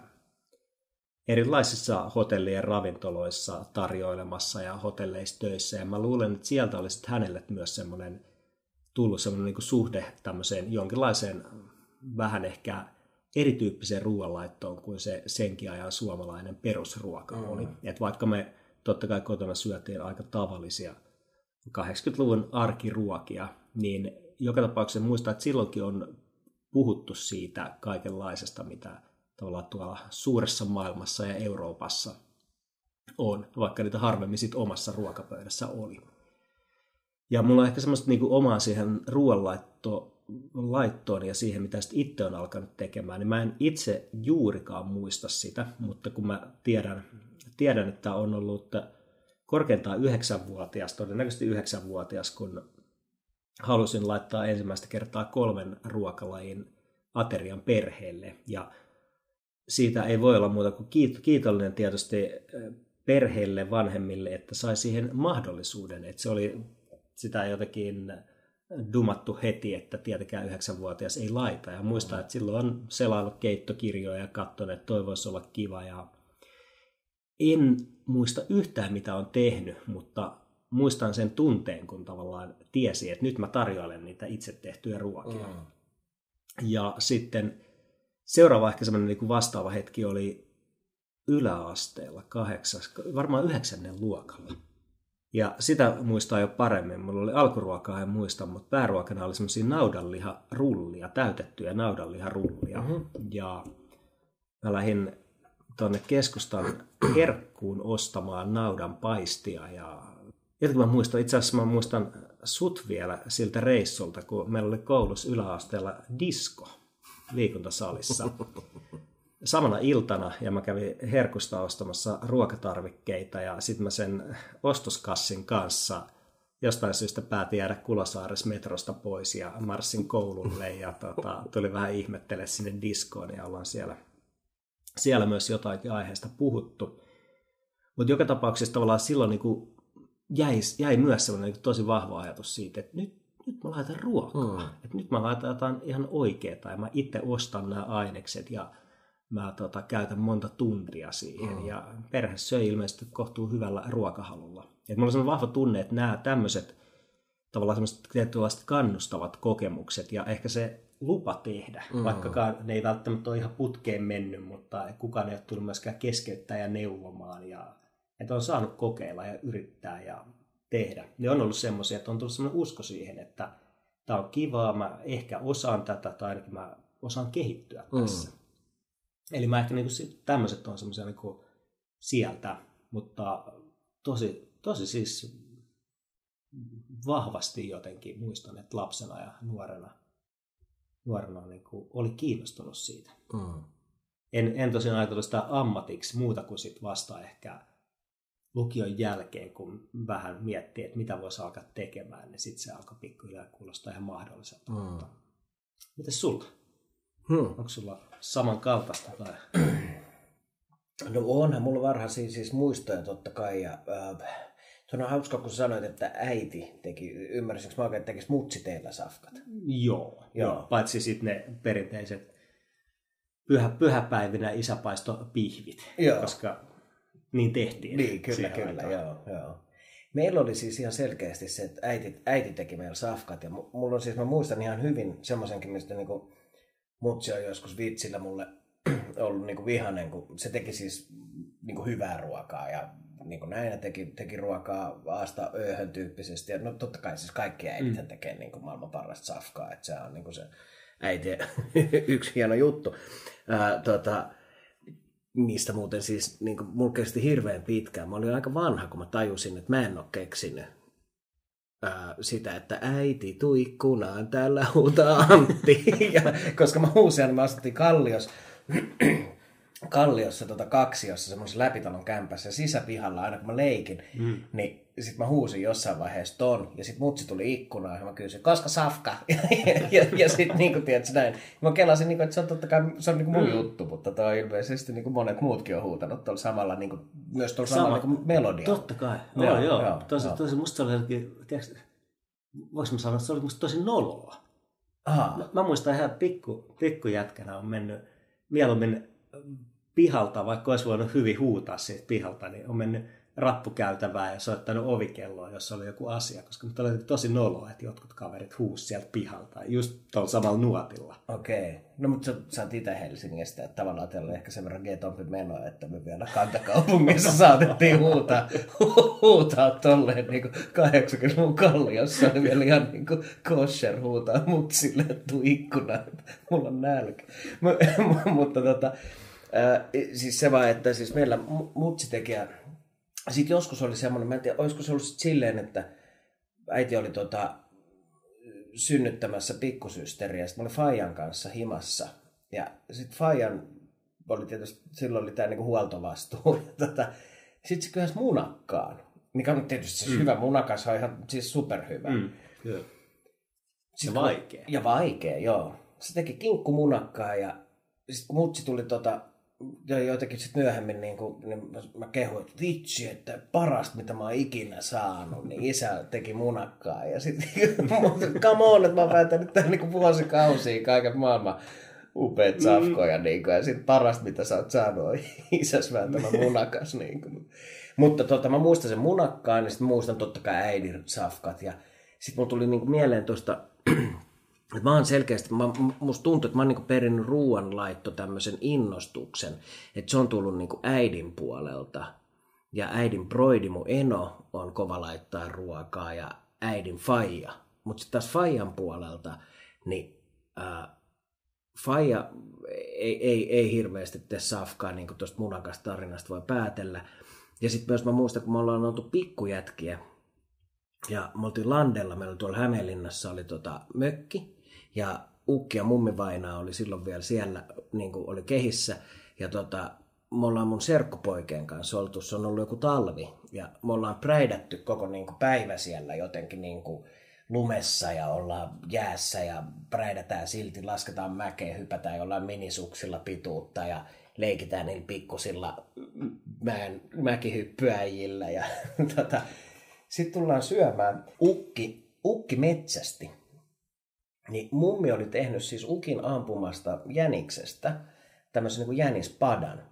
erilaisissa hotellien ravintoloissa tarjoilemassa ja hotelleissa töissä. Ja mä luulen, että sieltä olisi hänelle myös semmoinen tullut semmoinen niin suhde tämmöiseen jonkinlaiseen vähän ehkä erityyppiseen ruoanlaittoon kuin se senkin ajan suomalainen perusruoka mm. oli. Et vaikka me totta kai kotona syötiin aika tavallisia 80-luvun arkiruokia, niin joka tapauksessa muistaa, että silloinkin on puhuttu siitä kaikenlaisesta, mitä tavallaan tuolla suuressa maailmassa ja Euroopassa on, vaikka niitä harvemmin sit omassa ruokapöydässä oli. Ja mulla on ehkä semmoista niin omaa siihen ruoanlaittoon laittoon ja siihen, mitä sitten itse on alkanut tekemään, niin mä en itse juurikaan muista sitä, mutta kun mä tiedän, tiedän että on ollut korkeintaan yhdeksänvuotias, todennäköisesti yhdeksänvuotias, kun halusin laittaa ensimmäistä kertaa kolmen ruokalajin aterian perheelle. Ja siitä ei voi olla muuta kuin kiitollinen tietysti eh, perheelle, vanhemmille, että sai siihen mahdollisuuden. Että se oli sitä jotenkin dumattu heti, että tietenkään yhdeksänvuotias ei laita. Ja muistaa, että silloin on selailut keittokirjoja ja katsonut, että toi voisi olla kiva. Ja en muista yhtään, mitä on tehnyt, mutta muistan sen tunteen, kun tavallaan tiesi, että nyt mä tarjoilen niitä itse tehtyjä ruokia. Mm. Ja sitten seuraava ehkä semmoinen niin vastaava hetki oli yläasteella, kahdeksas, varmaan yhdeksännen luokalla. Ja sitä muistaa jo paremmin. Mulla oli alkuruokaa, en muista, mutta pääruokana oli semmoisia naudanliharullia, täytettyjä naudanliharullia. Mm-hmm. Ja mä lähdin tuonne keskustan herkkuun ostamaan naudan paistia ja jotenkin mä muistan, itse asiassa mä muistan sut vielä siltä reissulta, kun meillä oli koulussa yläasteella disko liikuntasalissa. Samana iltana ja mä kävin herkusta ostamassa ruokatarvikkeita ja sitten mä sen ostoskassin kanssa jostain syystä päätin jäädä Kulosaares metrosta pois ja marssin koululle ja tota, tuli vähän ihmettele sinne diskoon ja ollaan siellä, siellä myös jotain aiheesta puhuttu. Mutta joka tapauksessa tavallaan silloin niin jäi, jäi myös sellainen niin tosi vahva ajatus siitä, että nyt, nyt mä laitan ruokaa. Mm. Että nyt mä laitan jotain ihan oikeaa ja mä itse ostan nämä ainekset ja mä tota, käytän monta tuntia siihen. Mm. Ja perhe söi ilmeisesti kohtuu hyvällä ruokahalulla. Et mulla on sellainen vahva tunne, että nämä tämmöiset tavallaan semmoiset tietynlaiset kannustavat kokemukset ja ehkä se lupa tehdä, mm. vaikkakaan ne ei välttämättä ole ihan putkeen mennyt, mutta kukaan ei ole tullut myöskään keskeyttää ja neuvomaan ja että on saanut kokeilla ja yrittää ja tehdä. Ne on ollut semmoisia, että on tullut semmoinen usko siihen, että tämä on kivaa, mä ehkä osaan tätä tai ainakin mä osaan kehittyä mm. tässä. Eli mä ehkä niin kuin, tämmöiset on semmoisia niin sieltä, mutta tosi, tosi siis vahvasti jotenkin muistan, että lapsena ja nuorena, nuorena niin kuin oli kiinnostunut siitä. Mm. En, en tosiaan ajatellut sitä ammatiksi muuta kuin sit vasta ehkä lukion jälkeen, kun vähän miettii, että mitä voisi alkaa tekemään, niin sitten se alkoi pikkuhiljaa kuulostaa ihan mahdolliselta. Mm. Mutta mites sulla? Hmm. Onko sulla samankaltaista tai? No onhan mulla varhaisia siis muistoja totta kai. Ja, äh, se on hauska, kun sanoit, että äiti teki, ymmärsinkö mä oikein, että tekisi mutsiteillä safkat? Joo, joo. joo. paitsi sitten ne perinteiset pyhä, pyhäpäivinä isäpaisto pihvit, joo. koska niin tehtiin. Niin, kyllä, kyllä, joo, joo. Meillä oli siis ihan selkeästi se, että äiti, äiti teki meillä safkat. Ja mulla on siis, mä muistan ihan hyvin semmoisenkin, mistä niinku, mutsi on joskus vitsillä mulle ollut niinku vihanen, kun se teki siis niinku hyvää ruokaa ja niin kuin näin, teki, teki ruokaa aasta ööhön tyyppisesti. Ja no totta kai siis kaikki äidit mm. tekee niin kuin maailman parasta safkaa, että se on niin kuin se äiti yksi hieno juttu. Ää, tota, mistä muuten siis niin kuin, mulla kesti hirveän pitkään. Mä olin aika vanha, kun mä tajusin, että mä en ole keksinyt ää, sitä, että äiti tuikkunaan täällä huutaa Antti. ja, koska mä huusin, niin mä asuttiin Kallios, Kalliossa tota kaksiossa semmoisessa läpitalon kämpässä sisäpihalla aina kun mä leikin, mm. niin sitten mä huusin jossain vaiheessa ton, ja sitten mutsi tuli ikkunaan, ja mä kysyin, koska safka? ja, ja, ja sitten niin kuin, tiedätkö, näin. Mä kelasin, niin kuin, että se on totta kai se on niin kuin mun mm. juttu, mutta toi on ilmeisesti niin kuin monet muutkin on huutanut tuolla samalla, niin kuin, myös tuolla Sama. samalla niin melodia. Totta kai, joo, joo. joo. joo tosi, joo. tosi, musta se oli jotenkin, tiedätkö, voiko mä sanoa, että se oli musta tosi noloa. Aha. Mä, mä muistan ihan pikku, pikkujätkänä on mennyt mieluummin pihalta, vaikka olisi voinut hyvin huutaa siitä pihalta, niin on mennyt rappukäytävää ja soittanut ovikelloa, jossa oli joku asia, koska mutta oli tosi noloa, että jotkut kaverit huusi sieltä pihalta, just tuolla samalla nuotilla. Okei. Okay. No mutta sä, sä oot itse Helsingistä, että tavallaan teillä oli ehkä sen verran getompi meno, että me vielä kantakaupungissa saatettiin huutaa, huutaa tolleen niin kuin 80-luvun kalliossa oli vielä ihan niin kuin kosher huutaa mutsille, tuu ikkuna, että mulla on nälkä. mutta tota, siis se vaan, että siis meillä mutsitekijä sitten joskus oli semmoinen, mä en tiedä, olisiko se ollut sit silleen, että äiti oli tota, synnyttämässä pikkusysteriä, sitten mä olin Fajan kanssa himassa. Ja sitten Fajan oli tietysti, silloin oli tämä niinku huoltovastuu. tota, sitten se kyhäsi munakkaan, mikä on tietysti siis mm. hyvä. Munakas on ihan siis superhyvä. Mm. Yeah. Ja vaikea. Ja vaikea, joo. Se teki kinkku munakkaa ja sitten mutsi tuli tota, ja jotenkin sitten myöhemmin niin kuin, niin mä kehuin, että vitsi, että parasta mitä mä oon ikinä saanut, niin isä teki munakkaa. Ja sitten, come on, että mä oon päätänyt tämän niin vuosikausia kaiken maailman upeat mm. safkoja. Mm. Niin kuin, ja sitten parasta mitä sä oot saanut on isäs vääntämä munakas. Niin kuin. Mutta tota, mä muistan sen munakkaan, ja sitten muistan totta kai äidin safkat. Ja sitten mulla tuli niin kuin mieleen tuosta mä oon selkeästi, mä, musta tuntuu, että mä oon niinku perinnyt ruoanlaitto tämmöisen innostuksen, että se on tullut niinku äidin puolelta. Ja äidin broidi, mun eno, on kova laittaa ruokaa ja äidin faija. Mutta sitten taas faijan puolelta, niin äh, faija ei, ei, ei hirveästi tee safkaa, niin kuin tuosta munakasta tarinasta voi päätellä. Ja sitten myös mä muistan, kun me ollaan oltu pikkujätkiä, ja me oltiin Landella, meillä oli tuolla Hämeenlinnassa oli tota mökki, ja ukki ja mummi vainaa oli silloin vielä siellä, niin kuin oli kehissä. Ja tota, me ollaan mun serkkupoikien kanssa oltu, se on ollut joku talvi. Ja me ollaan präidätty koko niin kuin päivä siellä jotenkin niin kuin lumessa ja ollaan jäässä ja präidätään silti, lasketaan mäkeä, hypätään jollain minisuksilla pituutta ja leikitään niillä pikkusilla mäen, mäkihyppyäjillä. Ja tota, sitten tullaan syömään. Ukki, ukki metsästi niin mummi oli tehnyt siis ukin ampumasta jäniksestä tämmöisen niin jänispadan.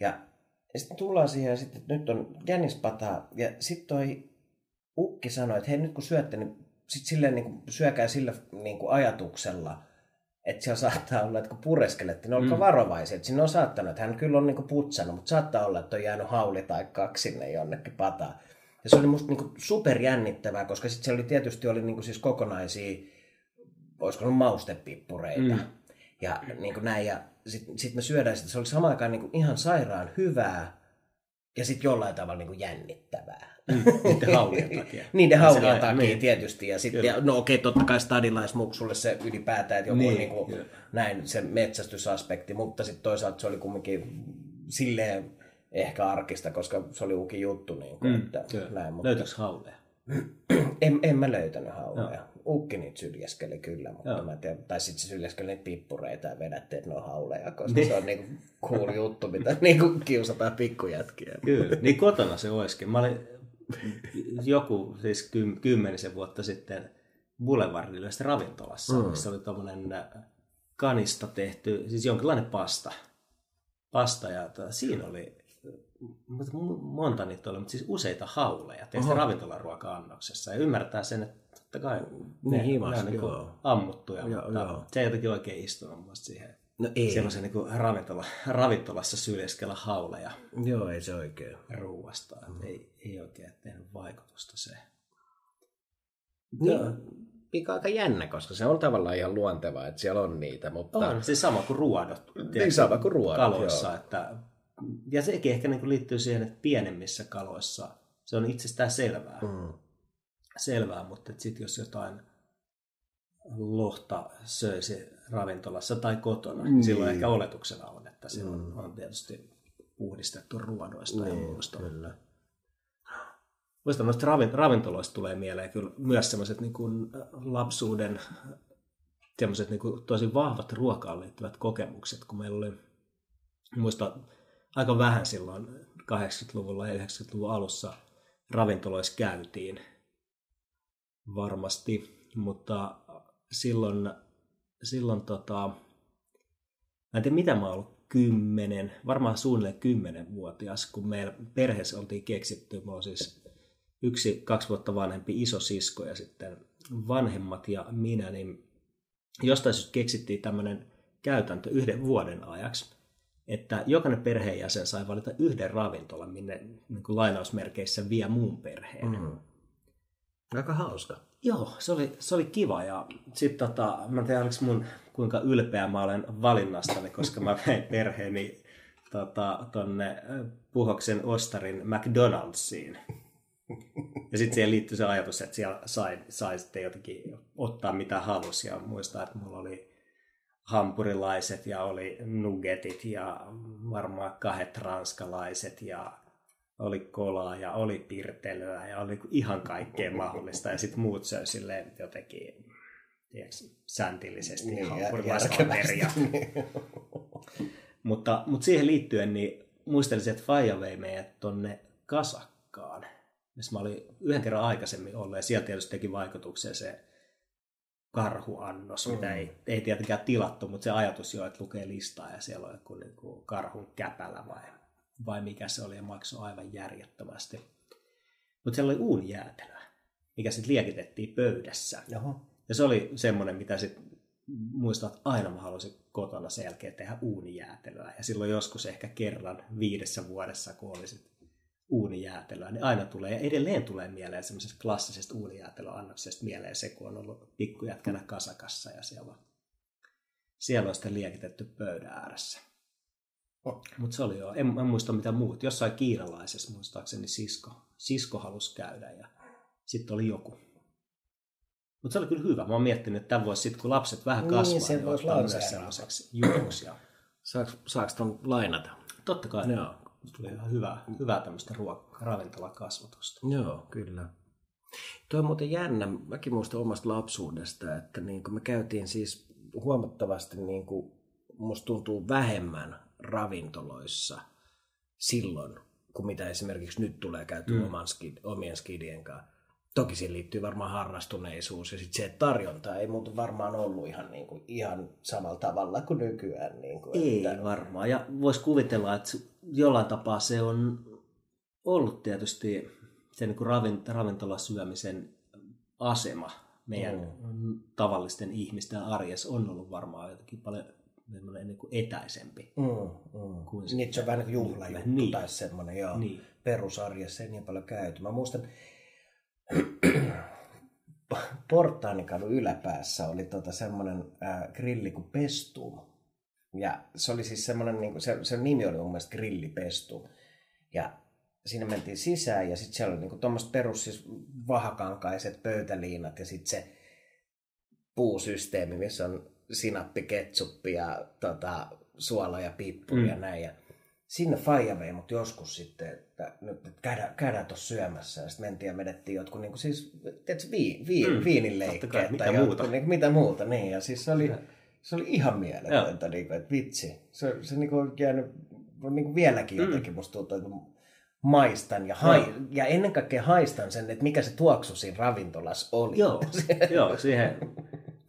Ja, ja sitten tullaan siihen sitten, että nyt on jänispata. Ja sitten toi ukki sanoi, että hei nyt kun syötte, niin sit silleen niin kuin, syökää sillä niin kuin ajatuksella, että siellä saattaa olla, että kun pureskelette, niin olkaa mm. varovaisia. Että sinne on saattanut, että hän kyllä on niin kuin putsannut, mutta saattaa olla, että on jäänyt hauli tai kaksi sinne jonnekin pataan. Ja se oli musta niin superjännittävää, koska sitten se oli tietysti oli niin kuin siis kokonaisia olisiko ollut maustepippureita. Mm. Ja niin kuin näin, ja sitten sit me syödään sitä. Se oli samaan aikaan niin kuin ihan sairaan hyvää ja sitten jollain tavalla niin kuin jännittävää. Mm, niiden haulien takia. niiden haulien takia niin. tietysti. Ja sit, ja, no okei, totta kai stadilaismuksulle se ylipäätään, että joku niin, niin kuin, näin se metsästysaspekti, mutta sitten toisaalta se oli kumminkin silleen ehkä arkista, koska se oli uki juttu. Niin kuin, mm, että, näin, mutta... Löytyykö hauleja? en, en mä löytänyt hauleja. Ukki niitä syljeskeli kyllä, mutta Joo. mä tiedän, tai sitten se syljeskeli niitä pippureita ja vedätte, että ne on hauleja, koska niin. se on niinku cool juttu, mitä niinku kiusataan pikkujätkiä. Kyllä, niin kotona se olisikin. Mä olin joku, siis kymmenisen vuotta sitten Boulevardilla ravintolassa, mm. missä oli tommonen äh, kanista tehty, siis jonkinlainen pasta. Pasta ja tota, siinä oli monta niitä oli, mutta siis useita hauleja tehty ravintolaruoka-annoksessa. Ja ymmärtää sen, että totta kai ne, niin, himas, ne on niin kuin ammuttuja, joo, mutta joo. se ei jotenkin oikein istunut mun siihen. No ei. Semmoisen niin ravintola, ravintolassa syljeskellä hauleja. Joo, ei se oikein. Ruuasta. Mm. Ei, ei oikein tehnyt vaikutusta se. Niin, mikä aika jännä, koska se on tavallaan ihan luontevaa, että siellä on niitä. Mutta... On, siis sama kuin ruodot. Niin sama kuin ruodot, Kaloissa, joo. että ja sekin ehkä niin liittyy siihen, että pienemmissä kaloissa se on itsestään selvää. Mm selvää, mutta sitten jos jotain lohta söisi ravintolassa tai kotona, niin, niin silloin ehkä oletuksena on, että se on, mm. on tietysti puhdistettu ruodoista niin, ja muusta. Kyllä. Muistan, noista ravintoloista tulee mieleen kyllä myös sellaiset niin kuin lapsuuden sellaiset niin kuin tosi vahvat ruokaan liittyvät kokemukset, kun meillä oli, muista aika vähän silloin 80-luvulla ja 90-luvun alussa ravintoloissa käytiin varmasti, mutta silloin, silloin tota, mä en tiedä mitä mä oon ollut kymmenen, varmaan suunnilleen kymmenenvuotias, kun meillä perheessä oltiin keksitty, mä oon siis yksi kaksi vuotta vanhempi iso sisko ja sitten vanhemmat ja minä, niin jostain syystä keksittiin tämmöinen käytäntö yhden vuoden ajaksi, että jokainen perheenjäsen sai valita yhden ravintolan, minne niin kuin lainausmerkeissä vie muun perheen. Mm. Aika hauska. Joo, se oli, se oli kiva ja sitten tota, mä en tiedä oliko mun kuinka ylpeä mä olen valinnastani, koska mä vein perheeni tota, tonne Puhoksen Ostarin McDonald'siin. Ja sitten siihen liittyy se ajatus, että siellä sai, sai sitten jotenkin ottaa mitä halusi. Ja muistaa, että mulla oli hampurilaiset ja oli nuggetit ja varmaan kahdet ranskalaiset ja oli kolaa ja oli pirtelöä ja oli ihan kaikkea mahdollista. Ja sitten muut söi silleen jotenkin tiedätkö, säntillisesti niin, hampurilaisella mutta, mutta siihen liittyen niin muistelisin, että Faija vei meidät tonne Kasakkaan missä mä olin yhden kerran aikaisemmin ollut, ja sieltä tietysti teki vaikutuksen se karhuannos, mm. mitä ei, ei tietenkään tilattu, mutta se ajatus jo, että lukee listaa ja siellä on joku niin kuin karhun käpälä vai, vai mikä se oli ja maksoi aivan järjettömästi. Mutta siellä oli uunijäätelöä, mikä sitten liekitettiin pöydässä. Jaha. Ja se oli semmoinen, mitä sitten muistan, että aina mä halusin kotona sen jälkeen tehdä uunijäätelöä. Ja silloin joskus ehkä kerran viidessä vuodessa, kun oli sit uunijäätelöä, niin aina tulee, ja edelleen tulee mieleen semmoisesta klassisesta uunijäätelöannoksesta mieleen se, kun on ollut pikkujätkänä kasakassa ja siellä on, siellä on sitten liekitetty pöydän ääressä. Oh. Mutta se oli jo, en, en muista mitä muut. Jossain kiinalaisessa muistaakseni sisko, sisko halusi käydä ja sitten oli joku. Mutta se oli kyllä hyvä. Mä oon miettinyt, että tämän voisi sitten, kun lapset vähän niin, kasvaa, niin, se niin voisi myös semmoiseksi jutuksi. Saako, saako ton lainata? Totta kai. Joo tuli ihan hyvää, hyvää tämmöistä ravintolakasvatusta. Joo, kyllä. Tuo on muuten jännä. Mäkin muistan omasta lapsuudesta, että niin kuin me käytiin siis huomattavasti, niin kuin musta tuntuu vähemmän ravintoloissa silloin, kuin mitä esimerkiksi nyt tulee käyty mm. oman skid, omien skidien kanssa. Toki siihen liittyy varmaan harrastuneisuus ja sitten se, että tarjonta ei muuten varmaan ollut ihan, niin kuin, ihan samalla tavalla kuin nykyään. Niin kuin, ei että... varmaan. Ja voisi kuvitella, että jollain tapaa se on ollut tietysti se niin kuin ravintolasyömisen asema meidän mm. tavallisten ihmisten arjessa on ollut varmaan jotenkin paljon niin kuin etäisempi. Mm, mm. Kuin se, niin, se on vähän niin kuin juhlajuttu niin. tai semmoinen, joo. Niin. Perusarjessa ei niin paljon käyty. Mä muistan, Portaanikadun yläpäässä oli tota semmoinen äh, grilli kuin Pestum. Ja se oli siis semmoinen, niin kuin, se, se nimi oli mun mielestä Grilli Pestum. Ja siinä mentiin sisään ja sitten siellä oli niin tuommoiset perus siis vahakankaiset pöytäliinat ja sitten se puusysteemi, missä on sinappi, ketsuppi ja tota, suola ja pippuri mm. ja näin. Ja sinne Faija vei mut joskus sitten, että nyt että käydään, käydään tuossa syömässä. Ja sitten mentiin ja vedettiin jotkut niin kuin siis, tiedätkö, vii, vii, mm, viininleikkeet tai jotkut, muuta. Niin, mitä muuta. Niin, ja siis se oli, se oli ihan mieletöntä, niin kuin, että vitsi. Se, se niin kuin on jäänyt niin kuin vieläkin mm. jotenkin musta tuntuu, että maistan ja, hai, no. ja ennen kaikkea haistan sen, että mikä se tuoksu siinä ravintolassa oli. Joo, joo siihen,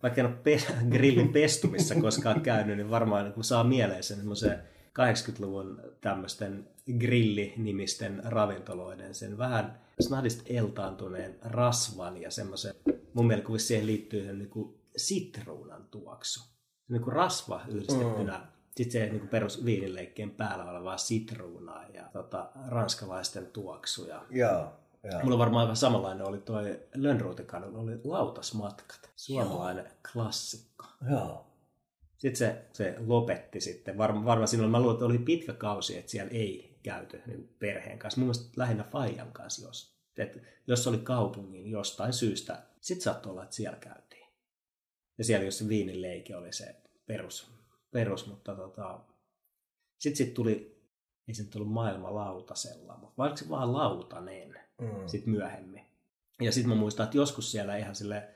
vaikka en ole pe- grillin pestumissa koskaan käynyt, niin varmaan kun saa mieleen sen semmoisen 80-luvun tämmöisten grillinimisten ravintoloiden, sen vähän snadista eltaantuneen rasvan ja semmoisen, mun mielestä siihen liittyy niin kuin sitruunan tuoksu. Niin kuin rasva yhdistettynä mm. sitten se niin kuin perus viinileikkeen päällä olevaa sitruunaa ja tota, ranskalaisten tuoksuja. Joo. Joo. Mulla varmaan aivan samanlainen oli toi Lönnruutikanun, oli Lautasmatkat, suomalainen Joo. klassikko. Joo. Sitten se, se lopetti sitten. Varmaan varma oli, mä luulen, että oli pitkä kausi, että siellä ei käyty niin perheen kanssa. Mun mielestä lähinnä Fajan kanssa, jos, että jos oli kaupungin jostain syystä, sitten saattoi olla, että siellä käytiin. Ja siellä jos se viinileike oli se perus, perus mutta tota, sitten sit tuli, ei se nyt ollut maailma lautasella, mutta vaikka se vaan lautanen mm. sitten myöhemmin. Ja sitten mä muistan, että joskus siellä ihan sille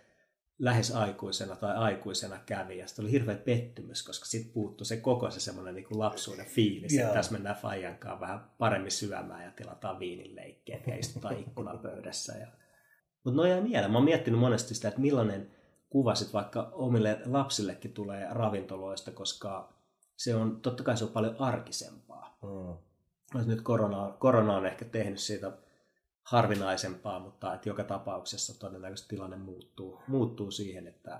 lähes aikuisena tai aikuisena kävi. Ja oli hirveä pettymys, koska sitten puuttui se koko se semmoinen niin lapsuuden fiilis, että tässä mennään Fajan kanssa vähän paremmin syömään ja tilataan viinileikkeet ja istutaan ikkunapöydässä. Ja... Mutta no jäi mieleen. Mä oon miettinyt monesti sitä, että millainen kuva sit vaikka omille lapsillekin tulee ravintoloista, koska se on, totta kai se on paljon arkisempaa. Mm. Nyt korona, korona on ehkä tehnyt siitä harvinaisempaa, mutta että joka tapauksessa todennäköisesti tilanne muuttuu, muuttuu siihen, että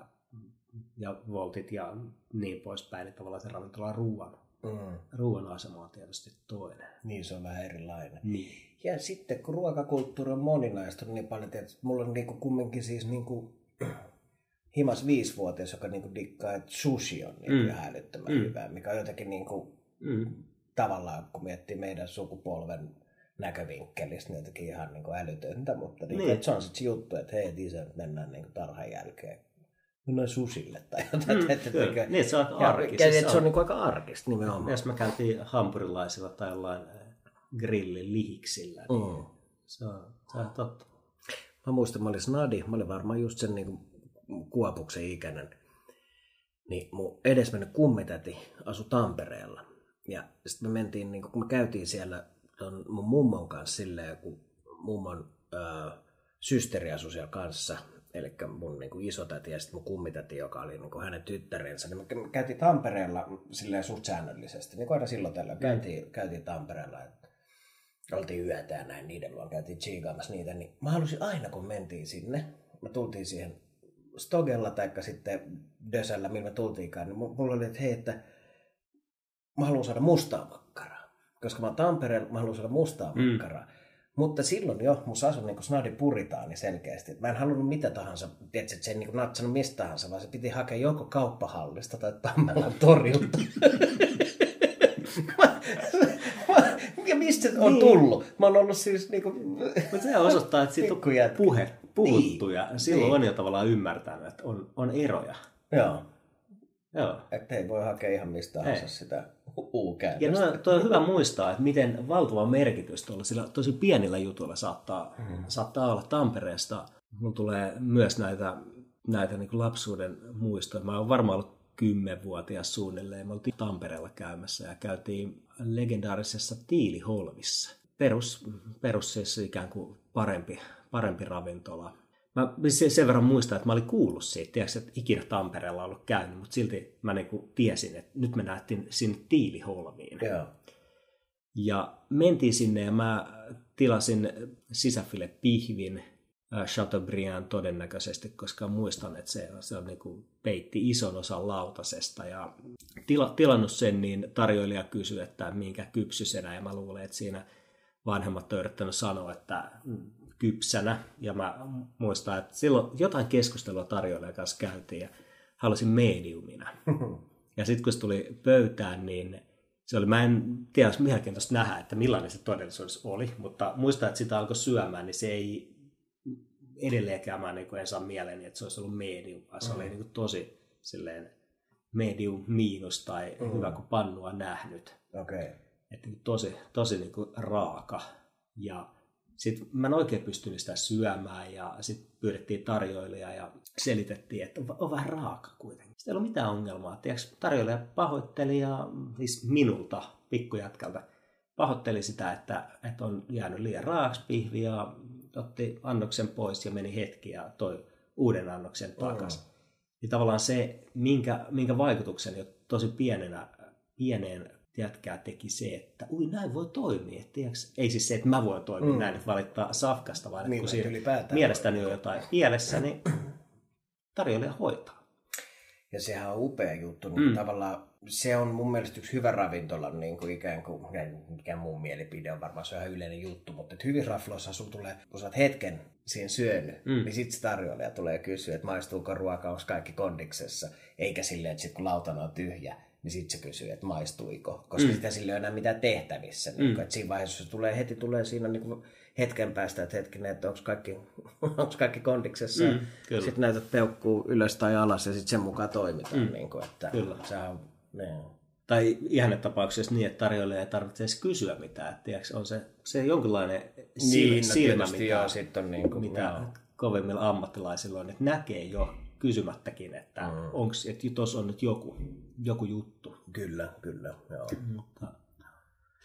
ja voltit ja niin poispäin, että tavallaan se ravintola ruoan, mm. ruoan asema on tietysti toinen. Niin, se on vähän erilainen. Niin. Ja sitten kun ruokakulttuuri on moninaista niin paljon, että mulla on niinku kumminkin siis niinku, himas viisivuotias, joka niinku dikkaa, että sushi on niinku mm. ihan älyttömän mm. hyvää, mikä on jotenkin niinku, mm. tavallaan, kun miettii meidän sukupolven näkövinkkelistä, niin jotenkin ihan niinku älytöntä, mutta niinku, niin. se on sitten juttu, että hei, isä, mennään niinku tarhan jälkeen mennään susille tai jotain. Mm, että, kyllä. Että, niin, se on arkista. Ja, se on, on niin aika arkista nimenomaan. Jos me käytiin hampurilaisilla tai jollain grillin lihiksillä, niin mm. se, on, se on totta. Mä muistan, mä olin snadi, mä olin varmaan just sen niin kuopuksen ikäinen. Niin mun edesmennyt kummitäti asui Tampereella. Ja sitten me mentiin, niin kun me käytiin siellä ton mun mummon kanssa silleen, kun mummon öö, systeri asui siellä kanssa, eli mun niin kuin isotäti ja sitten mun kummitäti, joka oli niin kuin hänen tyttärensä, niin me käytiin Tampereella silleen suht säännöllisesti, niin kuin aina silloin tällä käytiin, käytiin Tampereella, että oltiin yötä ja näin niiden luon, käytiin chiigaamassa niitä, niin mä halusin aina kun mentiin sinne, me tultiin siihen Stogella tai sitten Dösällä, millä me tultiinkaan, niin mulla oli, että hei, että mä haluan saada mustaa. Koska mä oon Tampereella, mä haluan saada mustaa mm. makkaraa. Mutta silloin jo musta asui niin snadi puritaani selkeästi. Mä en halunnut mitä tahansa, tiedätkö, että se ei niin natsannut mistä tahansa, vaan se piti hakea joko kauppahallista tai Tammelan torilta. ja mistä on niin. tullut? Mä oon ollut siis niinku... Mutta se osoittaa, että siitä on puhe, puhuttu niin. ja silloin niin. on jo tavallaan ymmärtänyt, että on, on eroja. Joo. Joo. Että ei voi hakea ihan mistä tahansa sitä u Ja no, toi on hyvä muistaa, että miten valtava merkitys tuolla sillä tosi pienillä jutuilla saattaa, mm. saattaa olla Tampereesta. Mun tulee myös näitä, näitä niin lapsuuden muistoja. Mä oon varmaan ollut kymmenvuotias suunnilleen. Me oltiin Tampereella käymässä ja käytiin legendaarisessa Tiiliholvissa. Perus, perus siis ikään kuin parempi, parempi ravintola Mä sen verran muistan, että mä olin kuullut siitä, tiedätkö, että ikinä Tampereella ollut käynyt, mutta silti mä niin kuin tiesin, että nyt me nähtiin sinne Tiiliholmiin. Yeah. Ja mentiin sinne ja mä tilasin sisäfille pihvin äh, Chateaubriand todennäköisesti, koska muistan, että se, se on niin kuin peitti ison osan lautasesta. Ja tila, tilannut sen, niin tarjoilija kysyi, että minkä kypsysenä, ja mä luulen, että siinä vanhemmat on yrittänyt sanoa, että kypsänä. Ja mä muistan, että silloin jotain keskustelua tarjoilijan kanssa käytiin ja halusin mediumina. Ja sitten kun se tuli pöytään, niin se oli, mä en tiedä, olisi mielenkiintoista nähdä, että millainen se todellisuus oli, mutta muistan, että sitä alkoi syömään, niin se ei edelleenkään mä niin en saa mieleeni, että se olisi ollut medium, vaan se mm. oli niin kuin tosi silleen medium miinus tai mm. hyvä kuin pannua nähnyt. Okay. Että niin tosi, tosi niin kuin raaka. Ja sitten mä en oikein pystynyt sitä syömään ja sitten pyydettiin tarjoilija ja selitettiin, että on, on vähän raaka kuitenkin. Sitten ei ollut mitään ongelmaa. Tiedätkö, tarjoilija pahoitteli ja siis minulta, pikkujätkältä, pahoitteli sitä, että, että on jäänyt liian raaksi pihvi ja otti annoksen pois ja meni hetki ja toi uuden annoksen takaisin. Mm. Niin tavallaan se, minkä, minkä vaikutuksen jo tosi pienenä, pieneen jätkää teki se, että ui näin voi toimia. tiedätkö? Ei siis se, että mä voin toimia mm. näin, että valittaa safkasta, vaan niin, kun siinä mielestäni on jotain pielessä, niin tarjoilija hoitaa. Ja sehän on upea juttu. Niin mm. Tavallaan se on mun mielestä yksi hyvä ravintola, niin kuin ikään kuin, mikä mun mielipide on varmaan se on ihan yleinen juttu, mutta että hyvin raflossa sun tulee, kun sä oot hetken siinä syönyt, mm. niin sit se tarjoilija tulee kysyä, että maistuuko ruoka, onko kaikki kondiksessa, eikä silleen, että sit kun lautana on tyhjä, niin sitten se kysyy, että maistuiko, koska mm. sitä sillä ei ole enää mitään tehtävissä. Niin mm. Niin, että siinä vaiheessa se tulee, heti tulee siinä niin kuin hetken päästä, että hetkinen, että onko kaikki, onko kaikki kondiksessa. Mm, sitten näytät peukkuu ylös tai alas ja sitten sen mukaan toimitaan. Mm. Niin kuin, että kyllä. Se on, niin. Tai ihan tapauksessa niin, että tarjoilija ei tarvitse edes kysyä mitään. Että, tiedätkö, on se, se jonkinlainen silmä, niin, no silmä mikä, joo, sit on niin kuin, mitä joo. kovimmilla ammattilaisilla on, että näkee jo kysymättäkin, että mm. onks, että tuossa on nyt joku, joku juttu. Kyllä, kyllä. Joo. Mutta,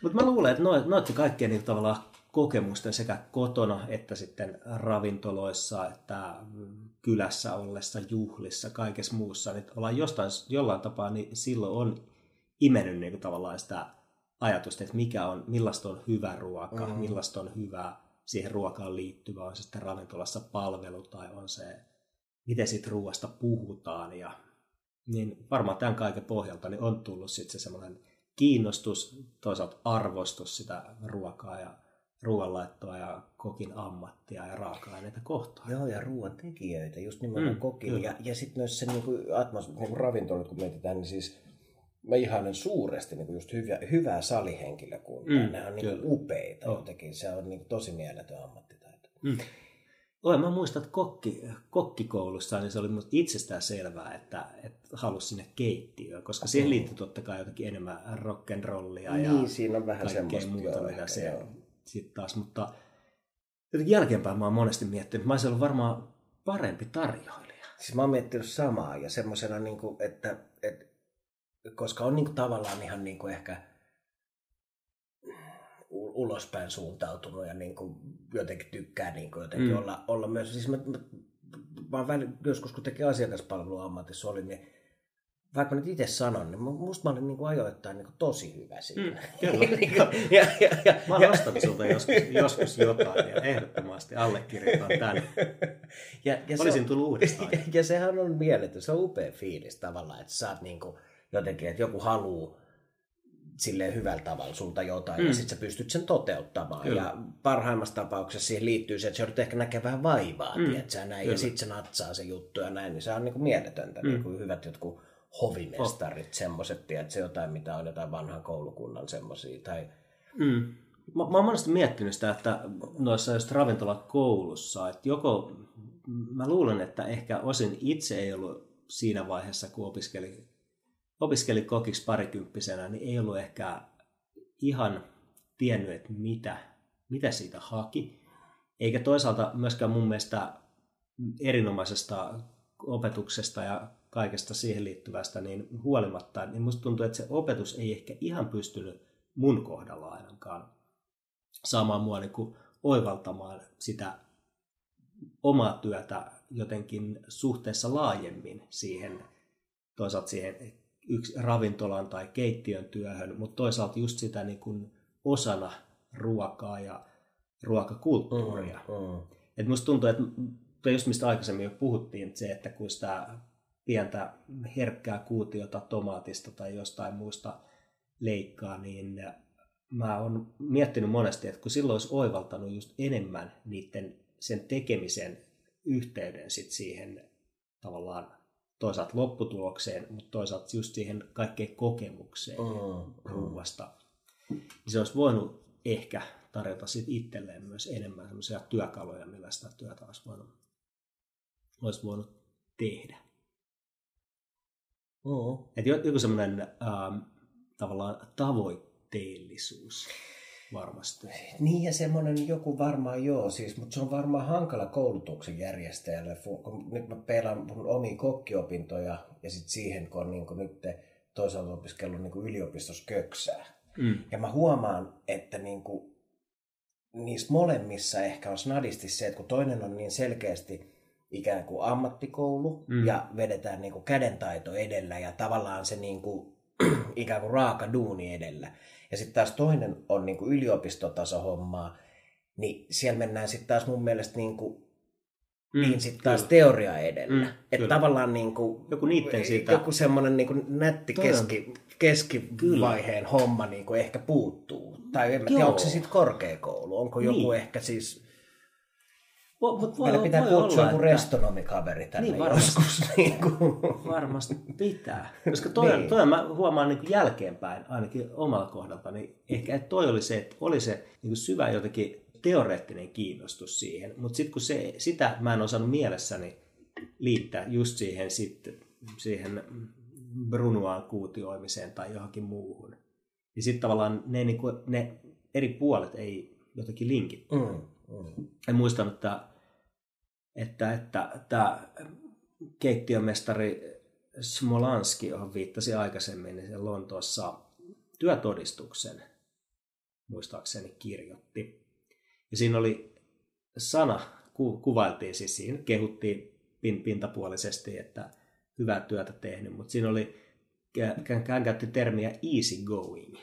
mutta mä luulen, että noit, noit kaikkien niin tavallaan kokemusten sekä kotona että sitten ravintoloissa, että kylässä ollessa, juhlissa, kaikessa muussa, niin ollaan jostain, jollain tapaa, niin silloin on imennyt niin kuin tavallaan sitä ajatusta, että mikä on, millaista on hyvä ruoka, mm. millaista on hyvä siihen ruokaan liittyvä, on se sitten ravintolassa palvelu tai on se, miten siitä ruoasta puhutaan. Ja, niin varmaan tämän kaiken pohjalta niin on tullut sitten se semmoinen kiinnostus, toisaalta arvostus sitä ruokaa ja ruoanlaittoa ja kokin ammattia ja raaka-aineita kohtaan. Joo, ja ruoan tekijöitä, just nimenomaan mm, kokin. Kyllä. Ja, ja sitten myös se niin kuin niin ravintolat, kun mietitään, niin siis mä ihailen suuresti niin kuin just hyvä, hyvää salihenkilökuntaa. Mm, Nämä on niin kuin upeita oh. jotenkin. Se on niin kuin tosi mieletön ammattitaito. Mm. Oi, mä muistan, että kokki, kokkikoulussa niin se oli itsestään selvää, että, että halusi sinne keittiöön, koska siihen mm. liittyy totta kai jotenkin enemmän rock'n'rollia ja niin, siinä on vähän kaikkea muuta, joo, mitä se sitten taas. Mutta jotenkin jälkeenpäin mä oon monesti miettinyt, että mä olisin ollut varmaan parempi tarjoilija. Siis mä oon miettinyt samaa ja semmoisena, niin että, että koska on niin kuin, tavallaan ihan niin kuin ehkä ulospäin suuntautunut ja niin kuin jotenkin tykkää niin kuin jotenkin mm. olla, olla myös. Siis mä, mä, mä välillä, joskus kun teki asiakaspalveluammatissa oli, niin vaikka nyt itse sanon, niin musta mä olin niin kuin ajoittain niin kuin tosi hyvä siinä. Mm, kyllä. Niin ja, ja, ja, mä oon ostanut sulta joskus, joskus jotain ja ehdottomasti allekirjoitan tämän. Ja, ja Olisin on, tullut uudestaan. Ja, ja sehän on mieletön, se on upea fiilis tavallaan, että sä oot niin kuin, jotenkin, että joku haluaa silleen hyvällä tavalla sulta jotain, mm. ja sitten sä pystyt sen toteuttamaan. Kyllä. Ja parhaimmassa tapauksessa siihen liittyy se, että sä joudut ehkä näkemään vähän vaivaa, mm. tiedätkö, näin, Kyllä. ja sitten se natsaa se juttu ja näin, niin se on niin kuin mieletöntä, mm. niin kuin hyvät jotkut hovimestarit, oh. semmoiset, tiedätkö, jotain, mitä on jotain vanhan koulukunnan semmoisia, tai... Mm. Mä, mä oon monesti miettinyt sitä, että noissa just ravintolakoulussa, että joko, mä luulen, että ehkä osin itse ei ollut siinä vaiheessa, kun opiskeli opiskeli kokiksi parikymppisenä, niin ei ollut ehkä ihan tiennyt, että mitä, mitä siitä haki. Eikä toisaalta myöskään mun mielestä erinomaisesta opetuksesta ja kaikesta siihen liittyvästä niin huolimatta, niin musta tuntuu, että se opetus ei ehkä ihan pystynyt mun kohdalla ainakaan saamaan mua niin kuin oivaltamaan sitä omaa työtä jotenkin suhteessa laajemmin siihen, toisaalta siihen yksi ravintolan tai keittiön työhön, mutta toisaalta just sitä niin kuin osana ruokaa ja ruokakulttuuria. Mm, mm. Et musta tuntuu, että just mistä aikaisemmin jo puhuttiin, että se, että kun sitä pientä herkkää kuutiota tomaatista tai jostain muusta leikkaa, niin mä oon miettinyt monesti, että kun silloin olisi oivaltanut just enemmän niiden sen tekemisen yhteyden sit siihen tavallaan toisaalta lopputulokseen, mutta toisaalta just siihen kaikkeen kokemukseen mm, ruuasta. Niin se olisi voinut ehkä tarjota sit itselleen myös enemmän sellaisia työkaluja, millä sitä työtä olisi voinut, olisi voinut tehdä. Mm. Että joku semmoinen ähm, tavallaan tavoitteellisuus varmasti. Niin ja semmoinen joku varmaan joo, siis, mutta se on varmaan hankala koulutuksen järjestäjälle. Kun nyt mä peilan mun omia kokkiopintoja ja sitten siihen, kun on niin kun nyt toisaalta opiskellut niin yliopistossa köksää. Mm. Ja mä huomaan, että niin kuin, niissä molemmissa ehkä on snadisti se, että kun toinen on niin selkeästi ikään kuin ammattikoulu mm. ja vedetään niin kuin kädentaito edellä ja tavallaan se niin kuin, ikään kuin raaka duuni edellä. Ja sitten taas toinen on niin kuin yliopistotaso hommaa, niin siellä mennään sitten taas mun mielestä niin kuin Mm, niin sitten taas kyllä. teoria edellä. Mm, että tavallaan niin kuin, joku, niitten siitä... joku semmoinen niin kuin nätti keski, keskivaiheen kyllä. homma niin kuin ehkä puuttuu. Tai en tiedä, onko se sitten korkeakoulu? Onko niin. joku ehkä siis Mut voi, Meillä pitää voi kutsua joku että... restonomikaveri tänne niin, varmasti, joskus. Niin kuin. Varmasti pitää. Koska toi, niin. toi mä huomaan niin kuin jälkeenpäin, ainakin omalla kohdalta, niin ehkä että toi oli se, että oli se niin kuin syvä jotenkin teoreettinen kiinnostus siihen. Mutta sitten kun se, sitä mä en osannut mielessäni liittää just siihen, sitten, siihen Brunuaan kuutioimiseen tai johonkin muuhun. Niin sitten tavallaan ne, niin kuin, ne eri puolet ei jotenkin linkitty. Mm, mm. En muistanut, että että, että tämä keittiömestari Smolanski, johon viittasi aikaisemmin, niin se Lontoossa työtodistuksen muistaakseni kirjoitti. Ja siinä oli sana, ku, kuvailtiin siis siinä, kehuttiin pintapuolisesti, että hyvää työtä tehnyt, mutta siinä oli hän käytti termiä easy going.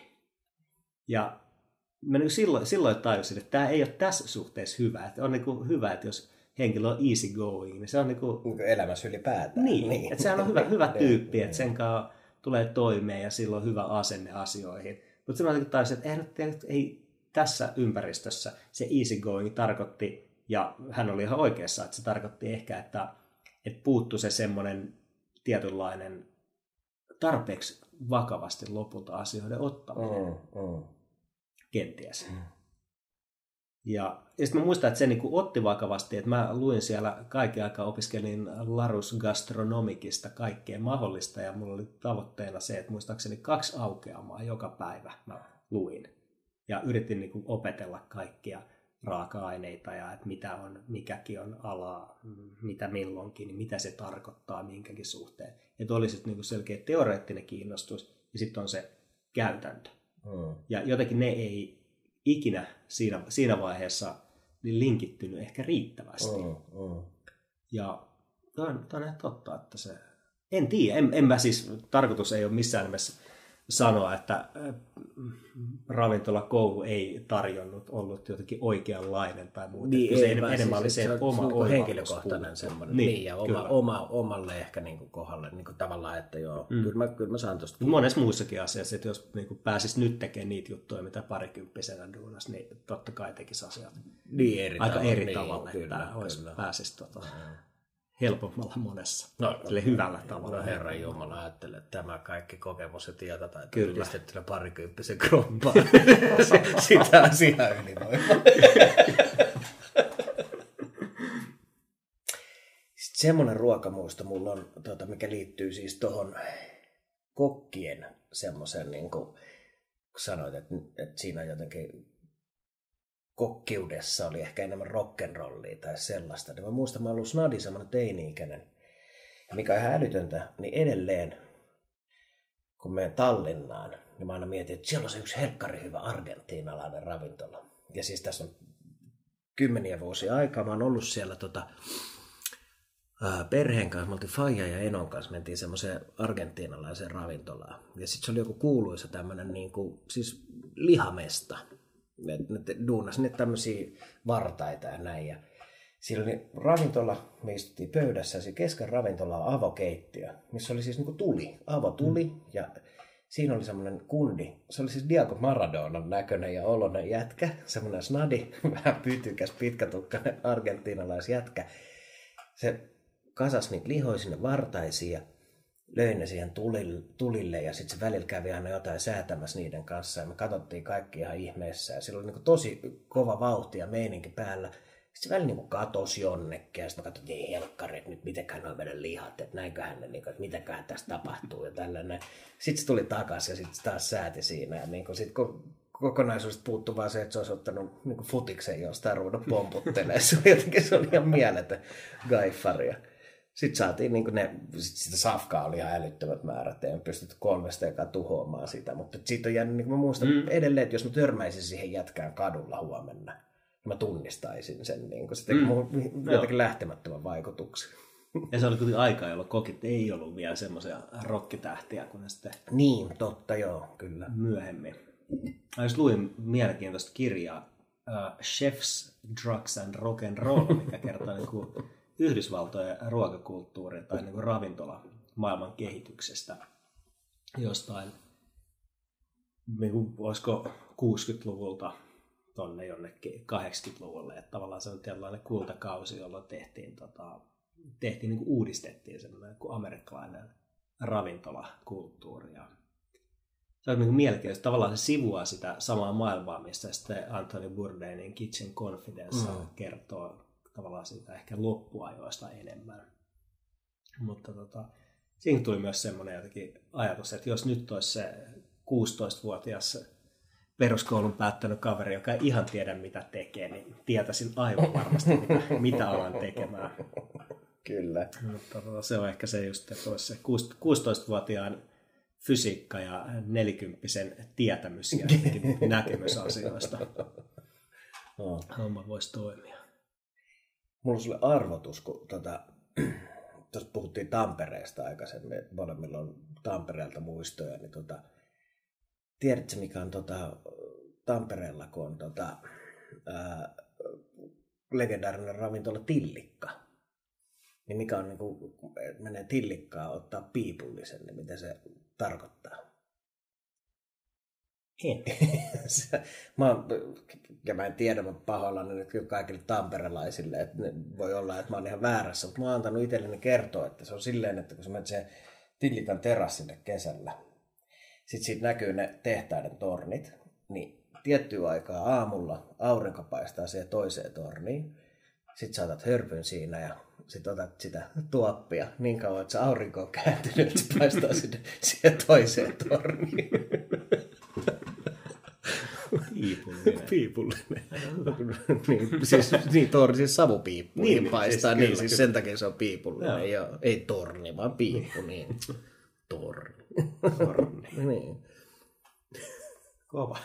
Ja mä niin silloin, silloin tajusin, että tämä ei ole tässä suhteessa hyvä. Että on niin hyvä, että jos henkilö on easy going, niin se on niin kuin... Niin kuin elämässä ylipäätään. Niin, niin. että sehän on hyvä, hyvä tyyppi, että sen kanssa tulee toimeen ja silloin on hyvä asenne asioihin. Mutta silloin niin tajusin, että ei, ei tässä ympäristössä se easy going tarkoitti, ja hän oli ihan oikeassa, että se tarkoitti ehkä, että, että puuttu se semmoinen tietynlainen tarpeeksi vakavasti lopulta asioiden ottaminen. Mm, mm. Kenties. Mm. Ja, ja sitten mä muistan, että se niin otti vakavasti, että mä luin siellä kaiken aikaa opiskelin Larus Gastronomikista kaikkea mahdollista ja mulla oli tavoitteena se, että muistaakseni kaksi aukeamaa joka päivä mä luin. Ja yritin niin opetella kaikkia raaka-aineita ja että mitä on, mikäkin on ala, mitä milloinkin, niin mitä se tarkoittaa minkäkin suhteen. Että oli sitten niin selkeä teoreettinen kiinnostus ja sitten on se käytäntö. Mm. Ja jotenkin ne ei ikinä siinä, siinä vaiheessa niin linkittynyt ehkä riittävästi. Mm, mm. Ja tämä on, tämä on ihan totta, että se... En tiedä, en, en mä siis, tarkoitus ei ole missään nimessä sanoa, että äh, ravintolakoulu ei tarjonnut ollut jotenkin oikeanlainen tai muuta. Niin, ei, enemmän siis, oli se, se oma niinku henkilökohtainen semmoinen. Niin, niin ja oma, oma, omalle ehkä niin kuin kohdalle niin kuin tavallaan, että joo, mm. kyllä, mä, kyllä mä saan tuosta. Monessa muussakin asiassa, että jos niin kuin pääsis nyt tekemään niitä juttuja, mitä parikymppisenä duunas, niin totta kai tekisi asiat niin, eri aika tavalla, eri niin, tavalla, kyllä, että olisi, pääsisi tota, mm helpommalla monessa. No, Sille hyvällä tavalla. No Herra Jumala, ajattele, että tämä kaikki kokemus ja tieto tai yhdistettynä parikymppisen kroppaan. Sitä asiaa ylivoimaa. Sitten semmoinen ruokamuisto mulla on, tuota, mikä liittyy siis tuohon kokkien semmoisen, niin kuin sanoit, että, että siinä on jotenkin kokkiudessa oli ehkä enemmän rock'n'rollia tai sellaista. Niin mä muistan, mä ollut snadi semmoinen teini-ikäinen. Ja mikä on ihan älytöntä, niin edelleen, kun menen Tallinnaan, niin mä aina mietin, että siellä on se yksi helkkari hyvä argentiinalainen ravintola. Ja siis tässä on kymmeniä vuosia aikaa. Mä oon ollut siellä tota, perheen kanssa, me oltiin Faija ja Enon kanssa, mentiin semmoiseen argentiinalaiseen ravintolaan. Ja sitten se oli joku kuuluisa tämmöinen niin siis lihamesta ne, ne duunas ne tämmöisiä vartaita ja näin. Ja siellä oli ravintola, me istuttiin pöydässä, ja kesken ravintola on avokeittiö, missä oli siis niin tuli, avotuli, mm. ja siinä oli semmoinen kundi. Se oli siis Diego Maradonan näköinen ja oloinen jätkä, semmoinen snadi, vähän pytykäs, pitkätukkainen argentinalaisjätkä. Se kasas niitä lihoja sinne vartaisiin ja löi ne siihen tulille ja sitten se välillä kävi aina jotain säätämässä niiden kanssa ja me katsottiin kaikki ihan ihmeessä ja sillä oli niin tosi kova vauhti ja meininki päällä. Sitten se välillä niin katosi jonnekin ja sitten me katsottiin, helkkari, että nyt mitenkään noin meidän lihat, että näinköhän ne, niin kuin, että mitäköhän tässä tapahtuu ja tällainen. Sitten se tuli takaisin ja sitten taas sääti siinä ja niin kuin, sit, kun kokonaisuudesta puuttuu vaan se, että se olisi ottanut niin futiksen jostain ruudun pomputtelemaan. Se oli jotenkin se oli ihan mieletön gaifaria. Sitten saatiin niin ne, sit sitä safkaa oli ihan älyttömät määrät, ei pystytty kolmesta eikä tuhoamaan sitä, mutta siitä on jäänyt, niin kuin mä muistan mm. edelleen, että jos mä törmäisin siihen jätkään kadulla huomenna, niin mä tunnistaisin sen, niin kuin se teki mm. jotenkin lähtemättömän vaikutuksen. Ja se oli kuitenkin aika, jolloin kokit ei ollut vielä semmoisia rokkitähtiä kuin ne sitten... Niin, totta joo, kyllä. Myöhemmin. Mä just luin mielenkiintoista kirjaa uh, Chefs, Drugs and Rock and Roll, mikä kertoo niin kuin Yhdysvaltojen ruokakulttuurin tai niin kuin ravintola maailman kehityksestä jostain, niin kuin, olisiko 60-luvulta tonne jonnekin 80-luvulle. Että tavallaan se on tietynlainen kultakausi, jolloin tehtiin, tota, tehtiin niin kuin uudistettiin semmoinen kuin amerikkalainen ravintolakulttuuri. Ja se on niin mielenkiintoista. Tavallaan se sivuaa sitä samaa maailmaa, missä sitten Anthony Bourdainin Kitchen Confidence mm. kertoo tavallaan siitä ehkä loppuajoista enemmän. Mutta tota, siinä tuli myös semmoinen jotenkin ajatus, että jos nyt olisi se 16-vuotias peruskoulun päättänyt kaveri, joka ei ihan tiedä mitä tekee, niin tietäisin aivan varmasti mitä, mitä alan tekemään. Kyllä. Mutta tota, se on ehkä se just, että olisi se 16-vuotiaan fysiikka ja nelikymppisen tietämys ja näkemys asioista. Homma voisi toimia mulla on sulle arvotus, kun tota, tuossa puhuttiin Tampereesta aikaisemmin, että molemmilla on Tampereelta muistoja, niin tota, tiedätkö mikä on tota, Tampereella, kun on tota, ää, legendaarinen ravintola Tillikka, niin mikä on, niin kuin, menee tillikkaa ottaa piipullisen, niin mitä se tarkoittaa? En. mä, ja mä en tiedä, mä pahoillani nyt kyllä kaikille tamperelaisille, että voi olla, että mä oon ihan väärässä, mutta mä oon antanut itselleni kertoa, että se on silleen, että kun sä menet se Tillikan terassille kesällä, sit siitä näkyy ne tehtaiden tornit, niin tiettyä aikaa aamulla aurinko paistaa siihen toiseen torniin, sit saatat hörpyn siinä ja sit otat sitä tuoppia niin kauan, että se aurinko on kääntynyt, että se paistaa sinne siihen toiseen torniin. Piipullinen. Piipullinen. niin, siis, niin torni, siis savupiippu niin, niin paistaa, siis, niin, kyllä, siis kyllä. sen takia se on piipullinen. Joo. Joo. Ei torni, vaan piippu, niin. Torni. Torni. niin. Kova.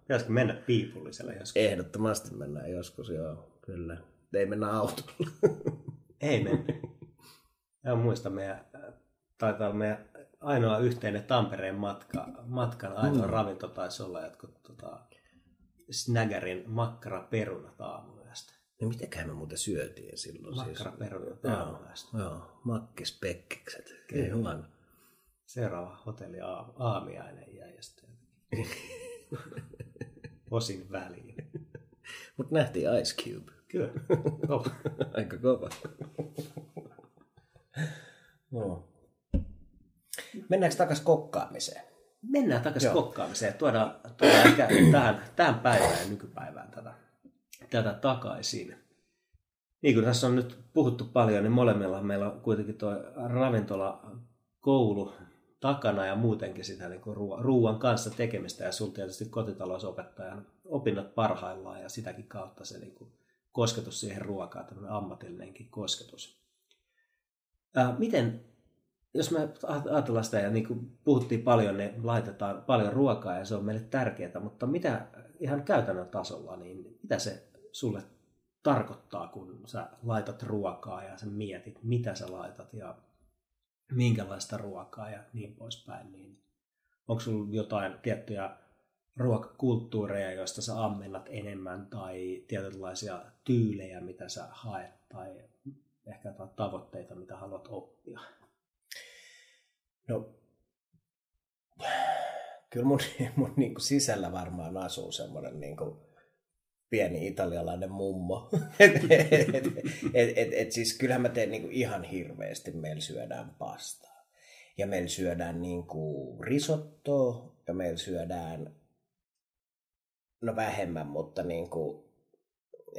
Pitäisikö mennä piipullisella joskus? Ehdottomasti mennään joskus, joo. Kyllä. Ei mennä autolla. Ei mennä. Ja muistan meidän, taitaa olla meidän ainoa yhteinen Tampereen matka, matkan ainoa mm. ravinto taisi olla jotkut tota, Snaggerin makkaraperunat aamuyöstä. No mitäkään me muuten syötiin silloin? Makkaraperunat siis? aamuyöstä. Joo, makkispekkikset. Ei huono. Seuraava hotelli aamiainen jäi ja sitten osin väliin. Mutta nähtiin Ice Cube. Kyllä, kova. Aika kova. no. Mennäänkö takaisin kokkaamiseen? Mennään takaisin Joo. kokkaamiseen. Tuodaan, tuodaan ehkä tähän, tähän päivään ja nykypäivään tätä, tätä takaisin. Niin kuin tässä on nyt puhuttu paljon, niin molemmilla meillä on kuitenkin tuo ravintola koulu takana ja muutenkin sitä niin kuin ruoan kanssa tekemistä ja sinulla tietysti kotitalousopettajan opinnot parhaillaan ja sitäkin kautta se niin kuin kosketus siihen ruokaan, tämmöinen ammatillinenkin kosketus. Ää, miten jos me ajatellaan sitä ja niin kuin puhuttiin paljon, niin laitetaan paljon ruokaa ja se on meille tärkeää, mutta mitä ihan käytännön tasolla, niin mitä se sulle tarkoittaa, kun sä laitat ruokaa ja sä mietit, mitä sä laitat ja minkälaista ruokaa ja niin poispäin, niin onko sulla jotain tiettyjä ruokakulttuureja, joista sä ammennat enemmän tai tietynlaisia tyylejä, mitä sä haet tai ehkä jotain tavoitteita, mitä haluat oppia? No, kyllä mun, mun niin kuin sisällä varmaan asuu semmoinen niin kuin pieni italialainen mummo. et, et, et, et, et, siis kyllähän mä teen niin kuin ihan hirveästi. Meillä syödään pastaa. Ja meillä syödään niin kuin risottoa ja meillä syödään, no vähemmän, mutta niin kuin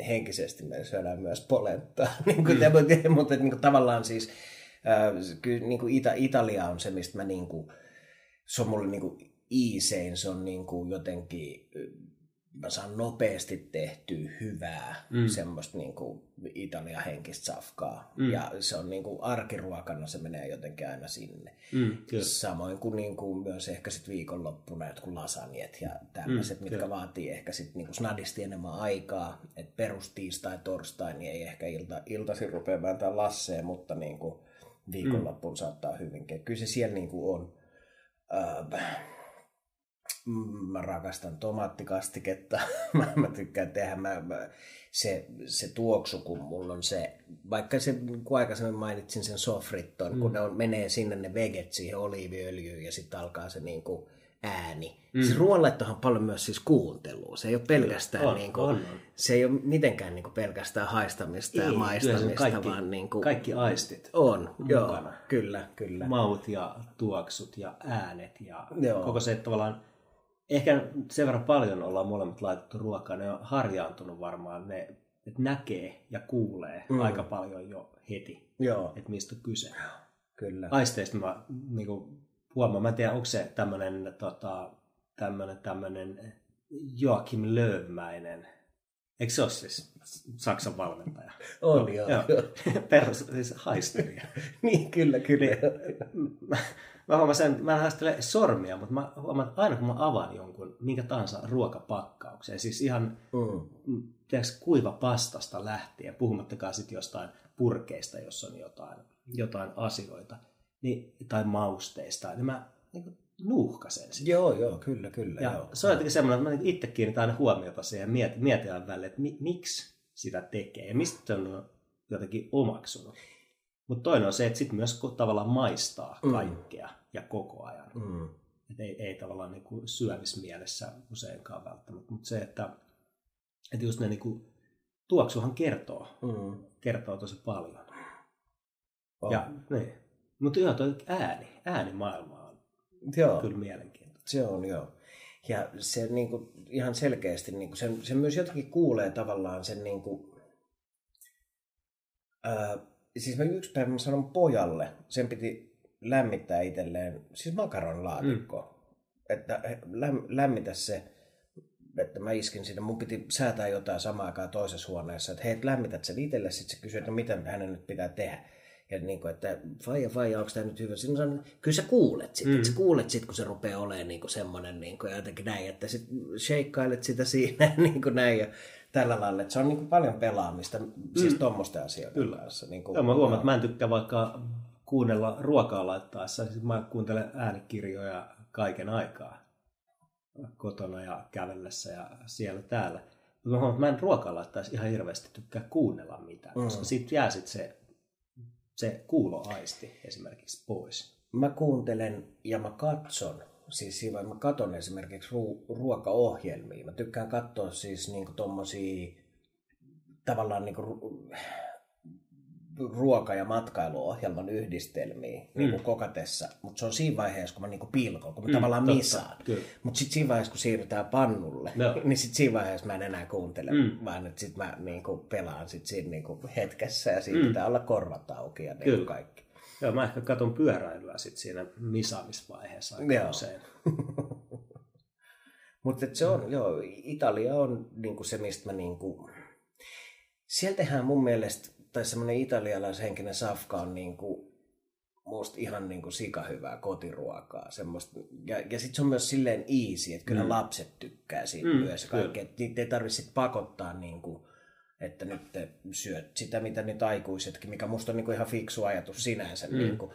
henkisesti meillä syödään myös polenttaa. niin kuin, mm. mutta niin kuin, tavallaan siis kyllä niin kuin Ita- Italia on se, mistä mä niin kuin, se on mulle niin kuin iisein, se on niin kuin jotenkin, mä saan nopeasti tehtyä hyvää, mm. semmoista niin kuin Italia-henkistä safkaa. Mm. Ja se on niin kuin arkiruokana, se menee jotenkin aina sinne. Mm, Samoin kuin, niin kuin myös ehkä sitten viikonloppuna jotkut lasanjet ja tämmöiset, mm, mitkä kyllä. vaatii ehkä sitten niin kuin snadisti enemmän aikaa. Että perustiistai, torstai, niin ei ehkä ilta, iltaisin rupea vääntää lasseen, mutta niin kuin, viikonloppuun mm. saattaa hyvinkin. Kyllä se siellä niin kuin on. Äh, mä rakastan tomaattikastiketta. mä, mä tykkään tehdä. Mä, mä, se, se tuoksu, kun mulla on se, vaikka se, kun aikaisemmin mainitsin sen sofritton, mm. kun ne on, menee sinne ne veget siihen oliiviöljyyn ja sitten alkaa se niin kuin, ääni. Mm. Siis ruoanlaittohan paljon myös siis kuuntelua. Se ei ole pelkästään, on, niin kuin, on, on. se ei ole mitenkään niin kuin pelkästään haistamista ei, ja maistamista, kaikki, vaan niin kuin, kaikki aistit on, mukana. Joo, kyllä, kyllä. Maut ja tuoksut ja äänet ja joo. koko se tavallaan, ehkä sen verran paljon ollaan molemmat laitettu ruokaa, ne on harjaantunut varmaan, ne että näkee ja kuulee mm. aika paljon jo heti, Joo. että mistä on kyse. Kyllä. Aisteista mä niin kuin, huomaa. Mä en tiedä, onko se tämmöinen tota, tämmönen, tämmönen Joakim Löömäinen. Eikö se ole siis Saksan valmentaja? On, no, joo. joo. Perus, siis haistelija. niin, kyllä, kyllä. Niin, mä, mä huomaan sen, mä en haistele sormia, mutta mä huomaan, että aina kun mä avaan jonkun, minkä tahansa ruokapakkauksen, siis ihan mm. kuiva pastasta lähtien, puhumattakaan sitten jostain purkeista, jos on jotain jotain asioita niin, tai mausteista, niin mä niin nuuhkasen sitä. Joo, joo, kyllä, kyllä. Ja joo. se on jotenkin semmoinen, että mä niin itse kiinnitän aina huomiota siihen ja mietin, mietin välillä, että mi, miksi sitä tekee ja mistä se on jotenkin omaksunut. Mutta toinen on se, että sitten myös tavallaan maistaa kaikkea mm. ja koko ajan. Mm. Et ei, ei tavallaan niin kuin syömismielessä useinkaan välttämättä, mutta se, että, että just ne niin kuin, tuoksuhan kertoo, mm. kertoo tosi paljon. Oh. Ja, niin. Mutta joo, toi ääni, äänimaailma on joo. kyllä mielenkiintoinen. Se on, joo. Ja se niin kuin, ihan selkeästi, niin kuin, sen, sen myös jotenkin kuulee tavallaan sen niin kuin, ää, siis mä yksi päivä mä sanon pojalle, sen piti lämmittää itselleen, siis makaronlaatikko, mm. että läm, lämmitä se, että mä iskin sinne, mun piti säätää jotain samaa aikaa toisessa huoneessa, että hei, lämmität sen itselle, sitten se kysyy, että no mitä hänen nyt pitää tehdä. Ja niin kuin, että vai vai, onko tämä nyt hyvä? Sitten sanon, kyllä sä kuulet sitten, mm. sä kuulet sitten, kun se rupeaa olemaan niin kuin semmoinen niin kuin, jotenkin näin, että sitten sheikkailet sitä siinä niin kuin näin ja tällä lailla. Että se on niin kuin paljon pelaamista, siis mm. siis tuommoisten asioiden Kyllä. kanssa. Niin kuin, Joo, mä huomaan, että mä en tykkää vaikka kuunnella ruokaa laittaessa. Siis mä kuuntelen äänikirjoja kaiken aikaa kotona ja kävellessä ja siellä täällä. Mä huomaan, että mä en ruokaa laittaisi ihan hirveästi tykkää kuunnella mitään, mm. koska siitä jää sitten se, se kuuloaisti esimerkiksi pois. Mä kuuntelen ja mä katson siis siinä mä katon esimerkiksi ru- ruokaohjelmia. Mä tykkään katsoa siis niinku tommosia tavallaan niinku ruoka- ja matkailuohjelman yhdistelmiä mm. niin kuin kokatessa, mutta se on siinä vaiheessa, kun mä niin pilkon, kun mä mm, tavallaan totta, missaan. Mutta sitten siinä vaiheessa, kun siirrytään pannulle, no. niin sitten siinä vaiheessa mä en enää kuuntele, mm. vaan että sitten mä niin kuin pelaan sit siinä niin kuin hetkessä ja siinä mm. pitää olla korvat auki ja niin kaikki. Joo, mä ehkä katon pyöräilyä sitten siinä misaamisvaiheessa aika joo. usein. Mutta se on, joo, Italia on niinku se, mistä mä niinku... Sieltähän mun mielestä, tai semmoinen italialaishenkinen safka on niinku, musta ihan niinku sikahyvää kotiruokaa. Semmoista, ja, ja sitten se on myös silleen easy, että kyllä mm. lapset tykkää siitä mm, myös. Kaikki, että niitä ei tarvitse pakottaa niinku, että nyt te syöt sitä, mitä nyt aikuisetkin, mikä musta on niin kuin ihan fiksu ajatus sinänsä. Mm. Niin kuin,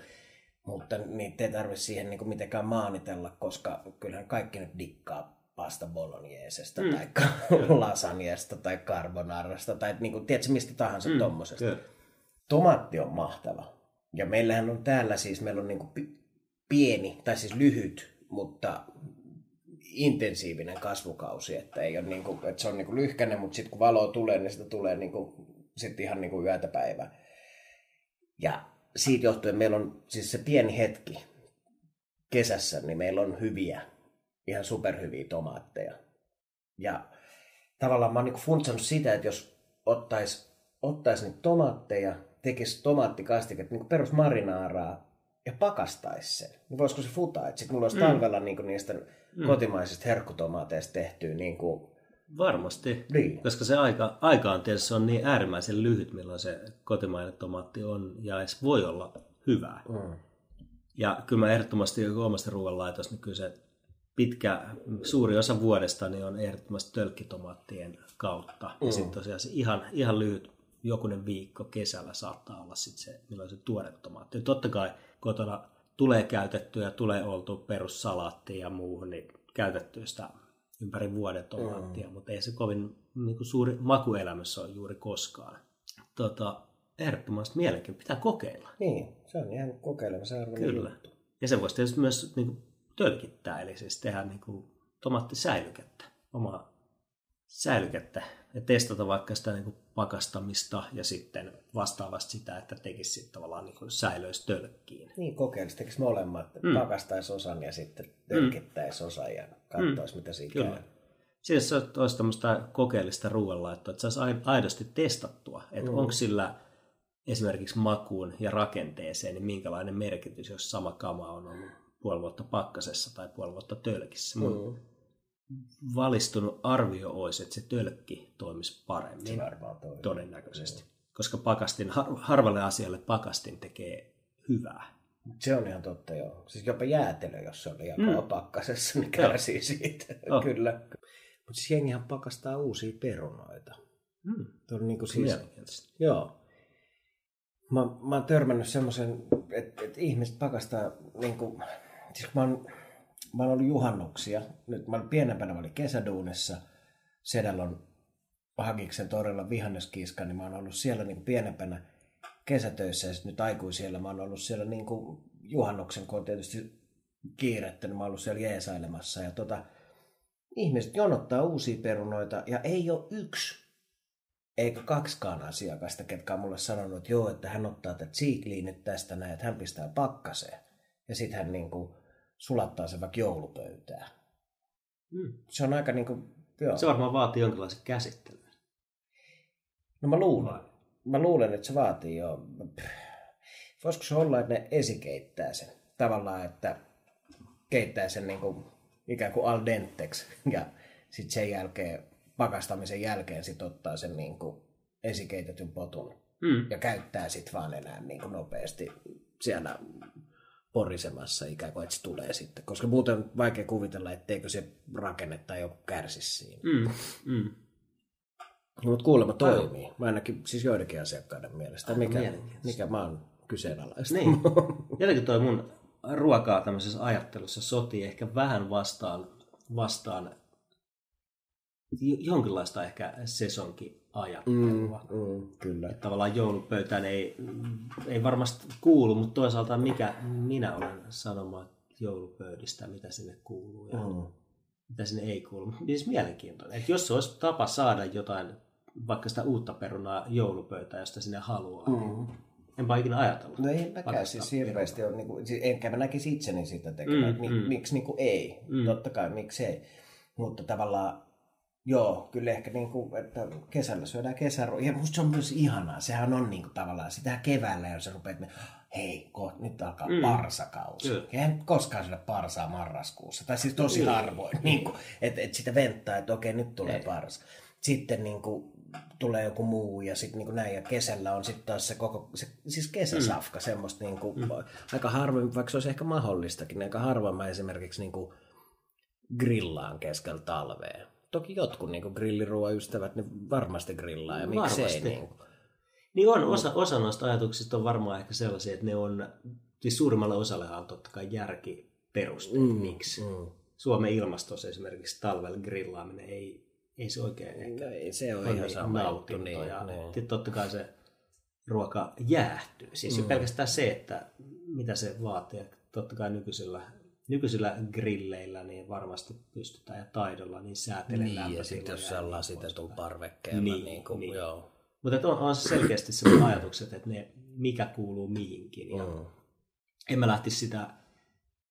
mutta niitä ei tarvitse siihen niin kuin mitenkään maanitella, koska kyllähän kaikki nyt dikkaa pasta bolognesesta mm. tai lasagnesta tai carbonarasta tai niin kuin, tiedätkö, mistä tahansa mm. tommosesta. Yeah. Tomaatti on mahtava. Ja meillähän on täällä siis, meillä on niin kuin pieni, tai siis lyhyt, mutta intensiivinen kasvukausi, että, ei ole niin kuin, että se on niin kuin lyhkäinen, mutta sitten kun valo tulee, niin sitä tulee niin kuin, sit ihan niin kuin yötä päivää. Ja siitä johtuen meillä on siis se pieni hetki kesässä, niin meillä on hyviä, ihan superhyviä tomaatteja. Ja tavallaan mä oon niin funtsannut sitä, että jos ottais, ottais niitä tomaatteja, tekisi tomaattikastiketta, niin perus marinaaraa ja pakastaisi sen, niin voisiko se futaa? Että sitten mulla olisi mm. talvella niin niistä mm. kotimaisista herkkutomaateista tehtyä niin kuin... Varmasti, niin. koska se aika, aika on tietysti se on niin äärimmäisen lyhyt, milloin se kotimainen tomaatti on ja edes voi olla hyvää. Mm. Ja kyllä mä ehdottomasti omasta ruoanlaitosta, niin kyllä se pitkä, suuri osa vuodesta niin on ehdottomasti tölkkitomaattien kautta. Mm. Ja sitten tosiaan se ihan, ihan lyhyt jokunen viikko kesällä saattaa olla sitten se, milloin se tuore tomaatti. Ja totta kai kotona tulee käytettyä, tulee oltu perussalaattia ja muuhun, niin käytettyä sitä ympäri vuoden tomaattia, mm. mutta ei se kovin niin kuin suuri makuelämys ole juuri koskaan. Tota, ehdottomasti mielenkiin pitää kokeilla. Niin, se on ihan kokeilemisen arvoinen Kyllä. Juttu. Ja se voisi tietysti myös niin kuin, tölkittää, eli siis tehdä niin kuin, tomaattisäilykettä, omaa säilykettä ja testata vaikka sitä niin kuin pakastamista ja sitten vastaavasti sitä, että tekisi sitten tavallaan niin kuin säilöisi tölkkiin. Niin, kokeilisi, tekisi molemmat, mm. pakastaisi osan ja sitten tölkittäisi mm. osan ja katsoisi, mm. mitä siinä Kyllä. käy. Siis se olisi tämmöistä kokeellista ruoanlaittoa, että saisi aidosti testattua, että mm. onko sillä esimerkiksi makuun ja rakenteeseen, niin minkälainen merkitys, jos sama kama on ollut puoli vuotta pakkasessa tai puoli vuotta tölkissä. Mun mm valistunut arvio olisi, että se tölkki toimisi paremmin. Se toimii. Todennäköisesti. Joo. Koska pakastin, har, harvalle asialle pakastin tekee hyvää. Se on ihan totta, joo. Siis jopa jäätelö, jos se on liian mm. pakkasessa, niin kärsii joo. siitä. Oh. Kyllä. Mutta siis jengihän pakastaa uusia perunoita. Mm. Tuo on niin kuin siis, joo. Mä, mä oon törmännyt semmoisen, että, että ihmiset pakastaa, niin kuin, siis mä oon, mä oon ollut juhannuksia, nyt mä olin pienempänä, mä olin kesäduunissa, Sedällä on Hagiksen torilla vihanneskiiska, niin mä oon ollut siellä niin pienempänä kesätöissä ja sitten nyt aikuisiellä mä oon ollut siellä niin kuin juhannuksen, kun on tietysti kiirettä, niin mä oon ollut siellä jeesailemassa ja tota, ihmiset jonottaa uusia perunoita ja ei ole yksi eikä kaksikaan asiakasta, ketkä on mulle sanonut, että joo, että hän ottaa tätä nyt tästä näin, että hän pistää pakkaseen. Ja sitten hän niin kuin sulattaa sen vaikka joulupöytään. Mm. Se on aika niin kuin, joo. Se varmaan vaatii jonkinlaisen käsittelyn. No mä luulen. Mä luulen, että se vaatii jo. Voisiko se olla, että ne esikeittää sen? Tavallaan, että keittää sen niin kuin, ikään kuin al denteksi ja sitten sen jälkeen pakastamisen jälkeen sit ottaa sen niin kuin esikeitetyn potun mm. ja käyttää sitten vaan enää niin kuin nopeasti siellä porisemassa ikään kuin, että se tulee sitten. Koska muuten on vaikea kuvitella, etteikö se rakenne tai joku kärsi siinä. Mm. Mm. Mutta kuulemma toimii. Mä ainakin siis joidenkin asiakkaiden mielestä. mikä, mikä mä oon kyseenalaista. Niin. Jotenkin toi mun ruokaa tämmöisessä ajattelussa sotii ehkä vähän vastaan, vastaan jonkinlaista ehkä sesonkin ajattelua. Mm, mm, kyllä. Että tavallaan joulupöytään ei, ei varmasti kuulu, mutta toisaalta mikä minä olen sanomaan joulupöydistä, mitä sinne kuuluu ja mm. mitä sinne ei kuulu. Siis mielenkiintoinen. Että jos se olisi tapa saada jotain, vaikka sitä uutta perunaa joulupöytään, josta sinne haluaa, niin mm. niin Enpä ikinä ajatellut. No ei mäkään siis hirveästi ole, niin kuin, siis enkä mä näkisi itseni sitä tekemään, mm, mm. miksi niin kuin ei, mm. totta kai miksi ei. Mutta tavallaan Joo, kyllä ehkä niin kuin, että kesällä syödään kesäruokaa. Ja musta se on myös ihanaa. Sehän on niin kuin tavallaan sitä keväällä, jos sä rupeat, että hei, ko, nyt alkaa mm. parsakausi. Kyllä. En koskaan syödä parsaa marraskuussa. Tai siis tosi mm. harvoin. Niin kuin, että, että sitä venttaa, että okei, nyt tulee Ei. parsa. Sitten niin kuin, tulee joku muu ja sitten niin näin. Ja kesällä on sitten taas se koko, se, siis kesäsafka, mm. semmoista niin kuin, mm. aika harvoin, vaikka se olisi ehkä mahdollistakin, niin aika harvoin mä esimerkiksi niin kuin, grillaan keskellä talvea toki jotkut niin grilliruoan ystävät, niin varmasti grillaa ja miksei. Varmasti. Niin, niin on, osa, osa noista ajatuksista on varmaan ehkä sellaisia, että ne on, siis suurimmalle osalle on totta kai järki peruste, mm, miksi. Mm. Suomen ilmastossa esimerkiksi talvella grillaaminen ei, ei se oikein ehkä no ei, se on ihan niin sama juttu. Niin, ja niin. totta kai se ruoka jäähtyy. Siis mm. jo pelkästään se, että mitä se vaatii. Totta kai nykyisellä nykyisillä grilleillä niin varmasti pystytään ja taidolla niin säätelemään Niin, ja sitten jos ollaan sitten tuolla parvekkeella. Niin, niin, kuin, niin. Joo. Mutta on, on selkeästi sellaiset ajatukset, että ne, mikä kuuluu mihinkin. Ja mm. En mä lähtisi sitä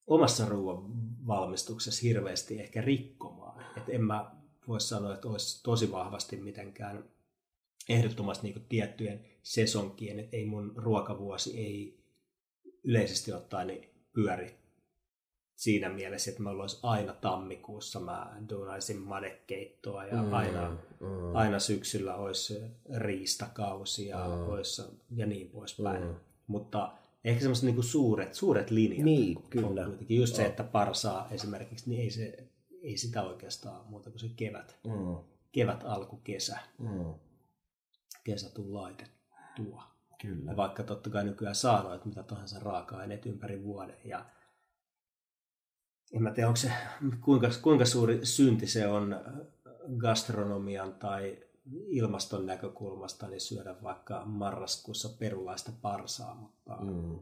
omassa ruoan valmistuksessa hirveästi ehkä rikkomaan. Että en mä voi sanoa, että olisi tosi vahvasti mitenkään ehdottomasti niin tiettyjen sesonkien, että ei mun ruokavuosi ei yleisesti ottaen niin pyöri siinä mielessä, että me olisi aina tammikuussa mä duunaisin madekeittoa ja mm, aina, mm. aina syksyllä olisi riistakausi ja, mm. olisi, ja niin poispäin. Mm. Mutta ehkä semmoiset niinku suuret, suuret linjat niin, kyllä. on kuitenkin. Just se, että parsaa esimerkiksi, niin ei, se, ei sitä oikeastaan muuta kuin se kevät, mm. kevät alku, kesä. Mm. Kesä tuu laitettua. Kyllä. Ja vaikka totta kai nykyään saa mitä tahansa raaka-aineet ympäri vuoden ja en mä tiedä, onko se, kuinka, kuinka suuri synti se on gastronomian tai ilmaston näkökulmasta, niin syödä vaikka marraskuussa perulaista parsaa, mutta mm.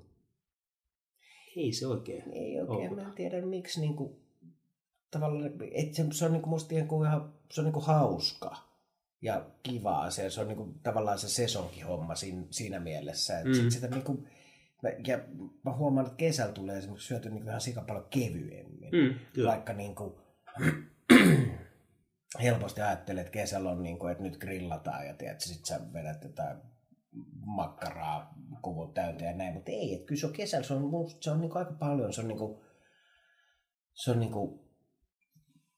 ei se oikein Ei oikein, ole. mä en tiedä miksi niin kuin, tavallaan, että se, se on niin kuin musta ihan, se on niin kuin hauska ja kiva asia. Se on niin kuin, tavallaan se sesonkin homma siinä, siinä mielessä, että mm. sit sitä niin kuin, ja mä huomaan, että kesällä tulee esimerkiksi syöty niin ihan sika paljon kevyemmin. Mm, Vaikka niin kuin, helposti ajattelee, että kesällä on niin kuin, että nyt grillataan ja tiedät, sit sä vedät jotain makkaraa kuvun täyteen ja näin, mutta ei, että kyllä se on kesällä, se on, se on niin kuin aika paljon, se on niin kuin, se on niin kuin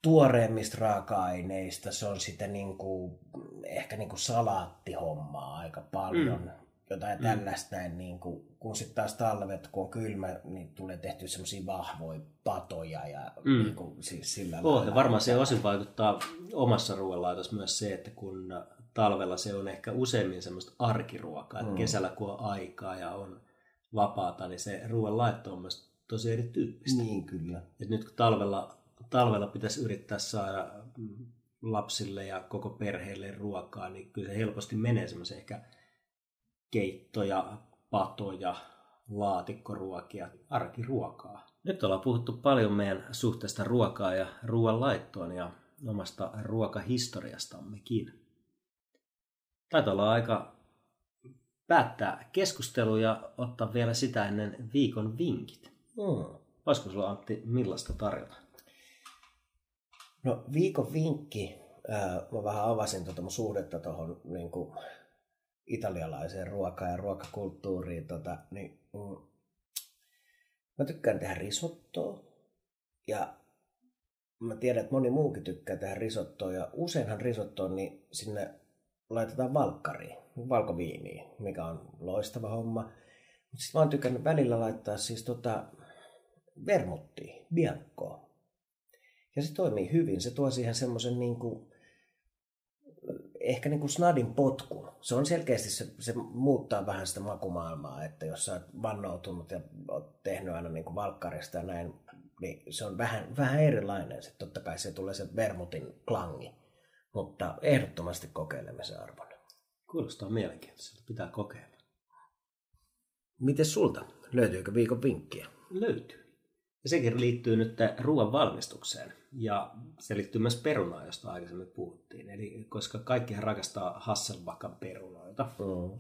tuoreemmista raaka-aineista, se on sitä niin kuin, ehkä niin kuin salaattihommaa aika paljon. Mm jotain mm. tällaista näin, niin kuin, kun sitten taas talvet, kun on kylmä, niin tulee tehty semmoisia vahvoja patoja ja mm. niin kuin, siis sillä oh, lailla. Varmaan se osin vaikuttaa omassa ruoanlaitossa myös se, että kun talvella se on ehkä useimmin semmoista arkiruokaa, että mm. kesällä kun on aikaa ja on vapaata, niin se ruoanlaitto on myös tosi erityyppistä. Niin kyllä. Et nyt kun talvella, talvella pitäisi yrittää saada mm, lapsille ja koko perheelle ruokaa, niin kyllä se helposti menee semmoisen ehkä keittoja, patoja, laatikkoruokia, arkiruokaa. Nyt ollaan puhuttu paljon meidän suhteesta ruokaa ja ruoanlaittoon ja omasta ruokahistoriastammekin. Taitaa olla aika päättää keskustelu ja ottaa vielä sitä ennen viikon vinkit. Hmm. Olisiko sulla Antti millaista tarjota? No viikon vinkki, äh, mä vähän avasin tuota mun suhdetta tuohon niin italialaiseen ruokaan ja ruokakulttuuriin, tota, niin mm, mä tykkään tehdä risottoa ja mä tiedän, että moni muukin tykkää tehdä risottoa ja useinhan risottoon niin sinne laitetaan valkkariin, valkoviiniin, mikä on loistava homma. Mutta sitten mä oon tykännyt välillä laittaa siis tota vermuttia, biancoa. Ja se toimii hyvin. Se tuo siihen semmoisen niin kuin, ehkä niin kuin snadin potkun. Se on selkeästi, se, se muuttaa vähän sitä makumaailmaa, että jos sä oot vannoutunut ja oot tehnyt aina niin kuin valkkarista ja näin, niin se on vähän, vähän erilainen. Sitten totta kai se tulee se vermutin klangi, mutta ehdottomasti kokeilemisen arvoinen. Kuulostaa mielenkiintoiselta, pitää kokeilla. Miten sulta? Löytyykö viikon vinkkiä? Löytyy. Ja sekin liittyy nyt ruoan valmistukseen. Ja se liittyy myös perunaan, josta aikaisemmin puhuttiin. Eli koska kaikkihan rakastaa Hasselbackan perunoita, mm.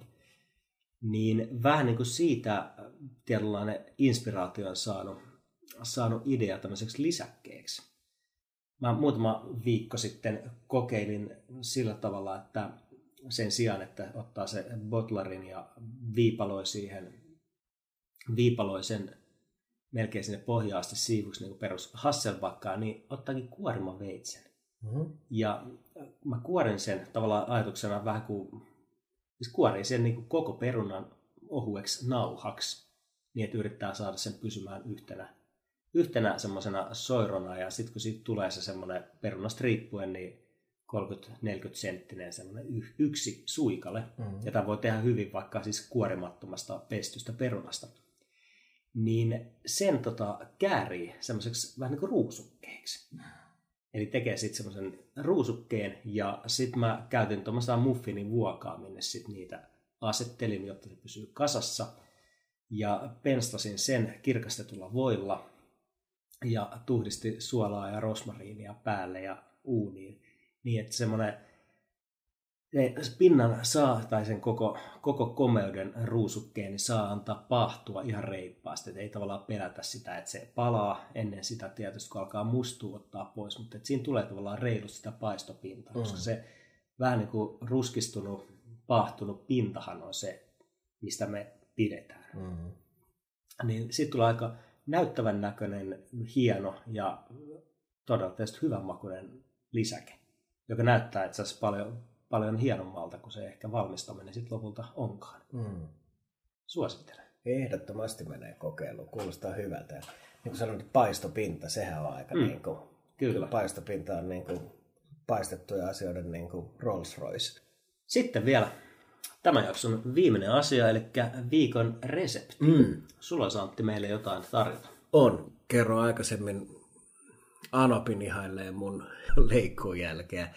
niin vähän niin kuin siitä tietynlainen inspiraatio on saanut, saanut idea tämmöiseksi lisäkkeeksi. Mä muutama viikko sitten kokeilin sillä tavalla, että sen sijaan, että ottaa se botlarin ja viipaloi siihen viipaloi sen melkein sinne pohjaan asti siivuksi niin perus Hasselbackaa, niin ottaakin kuoriman veitsen. Mm-hmm. Ja äh, mä kuorin sen tavallaan ajatuksena vähän kuin, siis kuorin sen niin kuin koko perunan ohueksi nauhaksi, niin että yrittää saada sen pysymään yhtenä, yhtenä semmoisena soirona, ja sitten kun siitä tulee se semmoinen perunasta riippuen, niin 30-40 senttinen semmoinen yksi suikale. Mm-hmm. Ja tämä voi tehdä hyvin vaikka siis kuorimattomasta pestystä perunasta niin sen tota, käärii semmoiseksi vähän niin kuin ruusukkeeksi. Eli tekee sitten semmoisen ruusukkeen ja sitten mä käytin tuommoista muffinin vuokaa, minne sitten niitä asettelin, jotta se pysyy kasassa. Ja penstasin sen kirkastetulla voilla ja tuhdisti suolaa ja rosmariinia päälle ja uuniin. Niin että semmoinen pinnan saa, tai sen koko, koko komeuden ruusukkeen, niin saa antaa pahtua ihan reippaasti. Et ei tavallaan pelätä sitä, että se palaa ennen sitä tietysti, kun alkaa mustua ottaa pois, mutta siinä tulee tavallaan reilusti sitä paistopintaa, mm. koska se vähän niin kuin ruskistunut, pahtunut pintahan on se, mistä me pidetään. Mm. Niin siitä tulee aika näyttävän näköinen, hieno ja todella hyvän makuinen lisäke, joka näyttää, että se paljon paljon hienommalta kuin se ehkä valmistaminen sitten lopulta onkaan. Mm. Suosittelen. Ehdottomasti menee kokeiluun. Kuulostaa hyvältä. Ja niin kuin sanoin, paistopinta, sehän on aika mm. niin kuin, Kyllä. Paistopinta on niin kuin paistettuja asioiden niin kuin Rolls Royce. Sitten vielä tämän jakson viimeinen asia, eli viikon resepti. Mm. Sulla Santti meille jotain tarjota. On. Kerro aikaisemmin Anopin ihailee mun leikkuun jälkeen.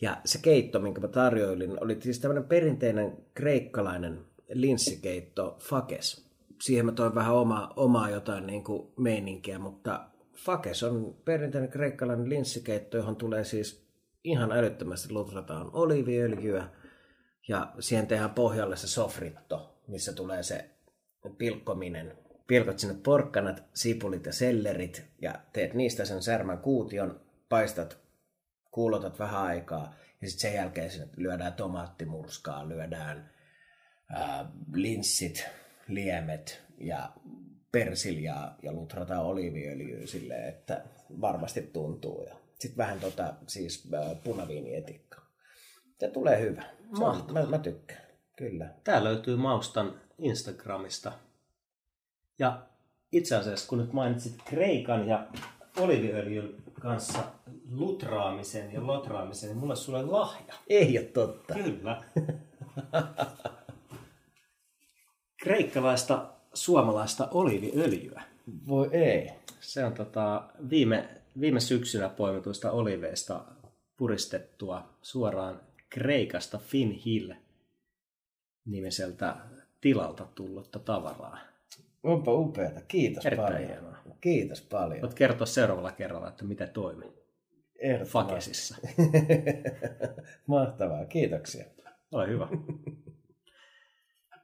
Ja se keitto, minkä mä tarjoilin, oli siis tämmöinen perinteinen kreikkalainen linssikeitto fakes. Siihen mä toin vähän oma, omaa jotain niin kuin meininkiä, mutta fakes on perinteinen kreikkalainen linssikeitto, johon tulee siis ihan älyttömästi lutrataan oliiviöljyä ja siihen tehdään pohjalle se sofritto, missä tulee se pilkkominen. Pilkot sinne porkkanat, sipulit ja sellerit ja teet niistä sen särmän kuution, paistat kuulotat vähän aikaa ja sitten sen jälkeen sinne lyödään tomaattimurskaa, lyödään ää, linssit, liemet ja persiljaa ja lutrataan oliiviöljyä silleen, että varmasti tuntuu. Ja sitten vähän tota, siis punaviinietikkaa. Se tulee hyvä. Mä, mä, mä tykkään. Kyllä. Tämä löytyy Maustan Instagramista. Ja itse asiassa, kun nyt mainitsit Kreikan ja oliviöljyn kanssa lutraamisen ja lotraamisen, niin mulle sulle lahja. Ei ole totta. Kyllä. Kreikkalaista suomalaista oliviöljyä. Voi ei. Se on tota, viime, viime syksynä poimituista oliveista puristettua suoraan Kreikasta Finn Hill nimiseltä tilalta tullutta tavaraa. Onpa upeata. Kiitos Erittäin paljon. hienoa. Kiitos paljon. Voit kertoa seuraavalla kerralla, että mitä Ehdottomasti. Fakesissa. Mahtavaa. Kiitoksia. Ole hyvä.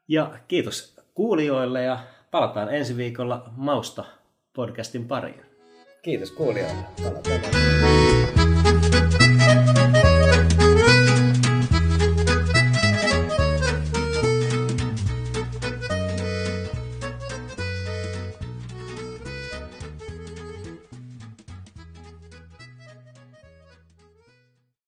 Ja kiitos kuulijoille ja palataan ensi viikolla Mausta podcastin pariin. Kiitos kuulijoille. Palataan.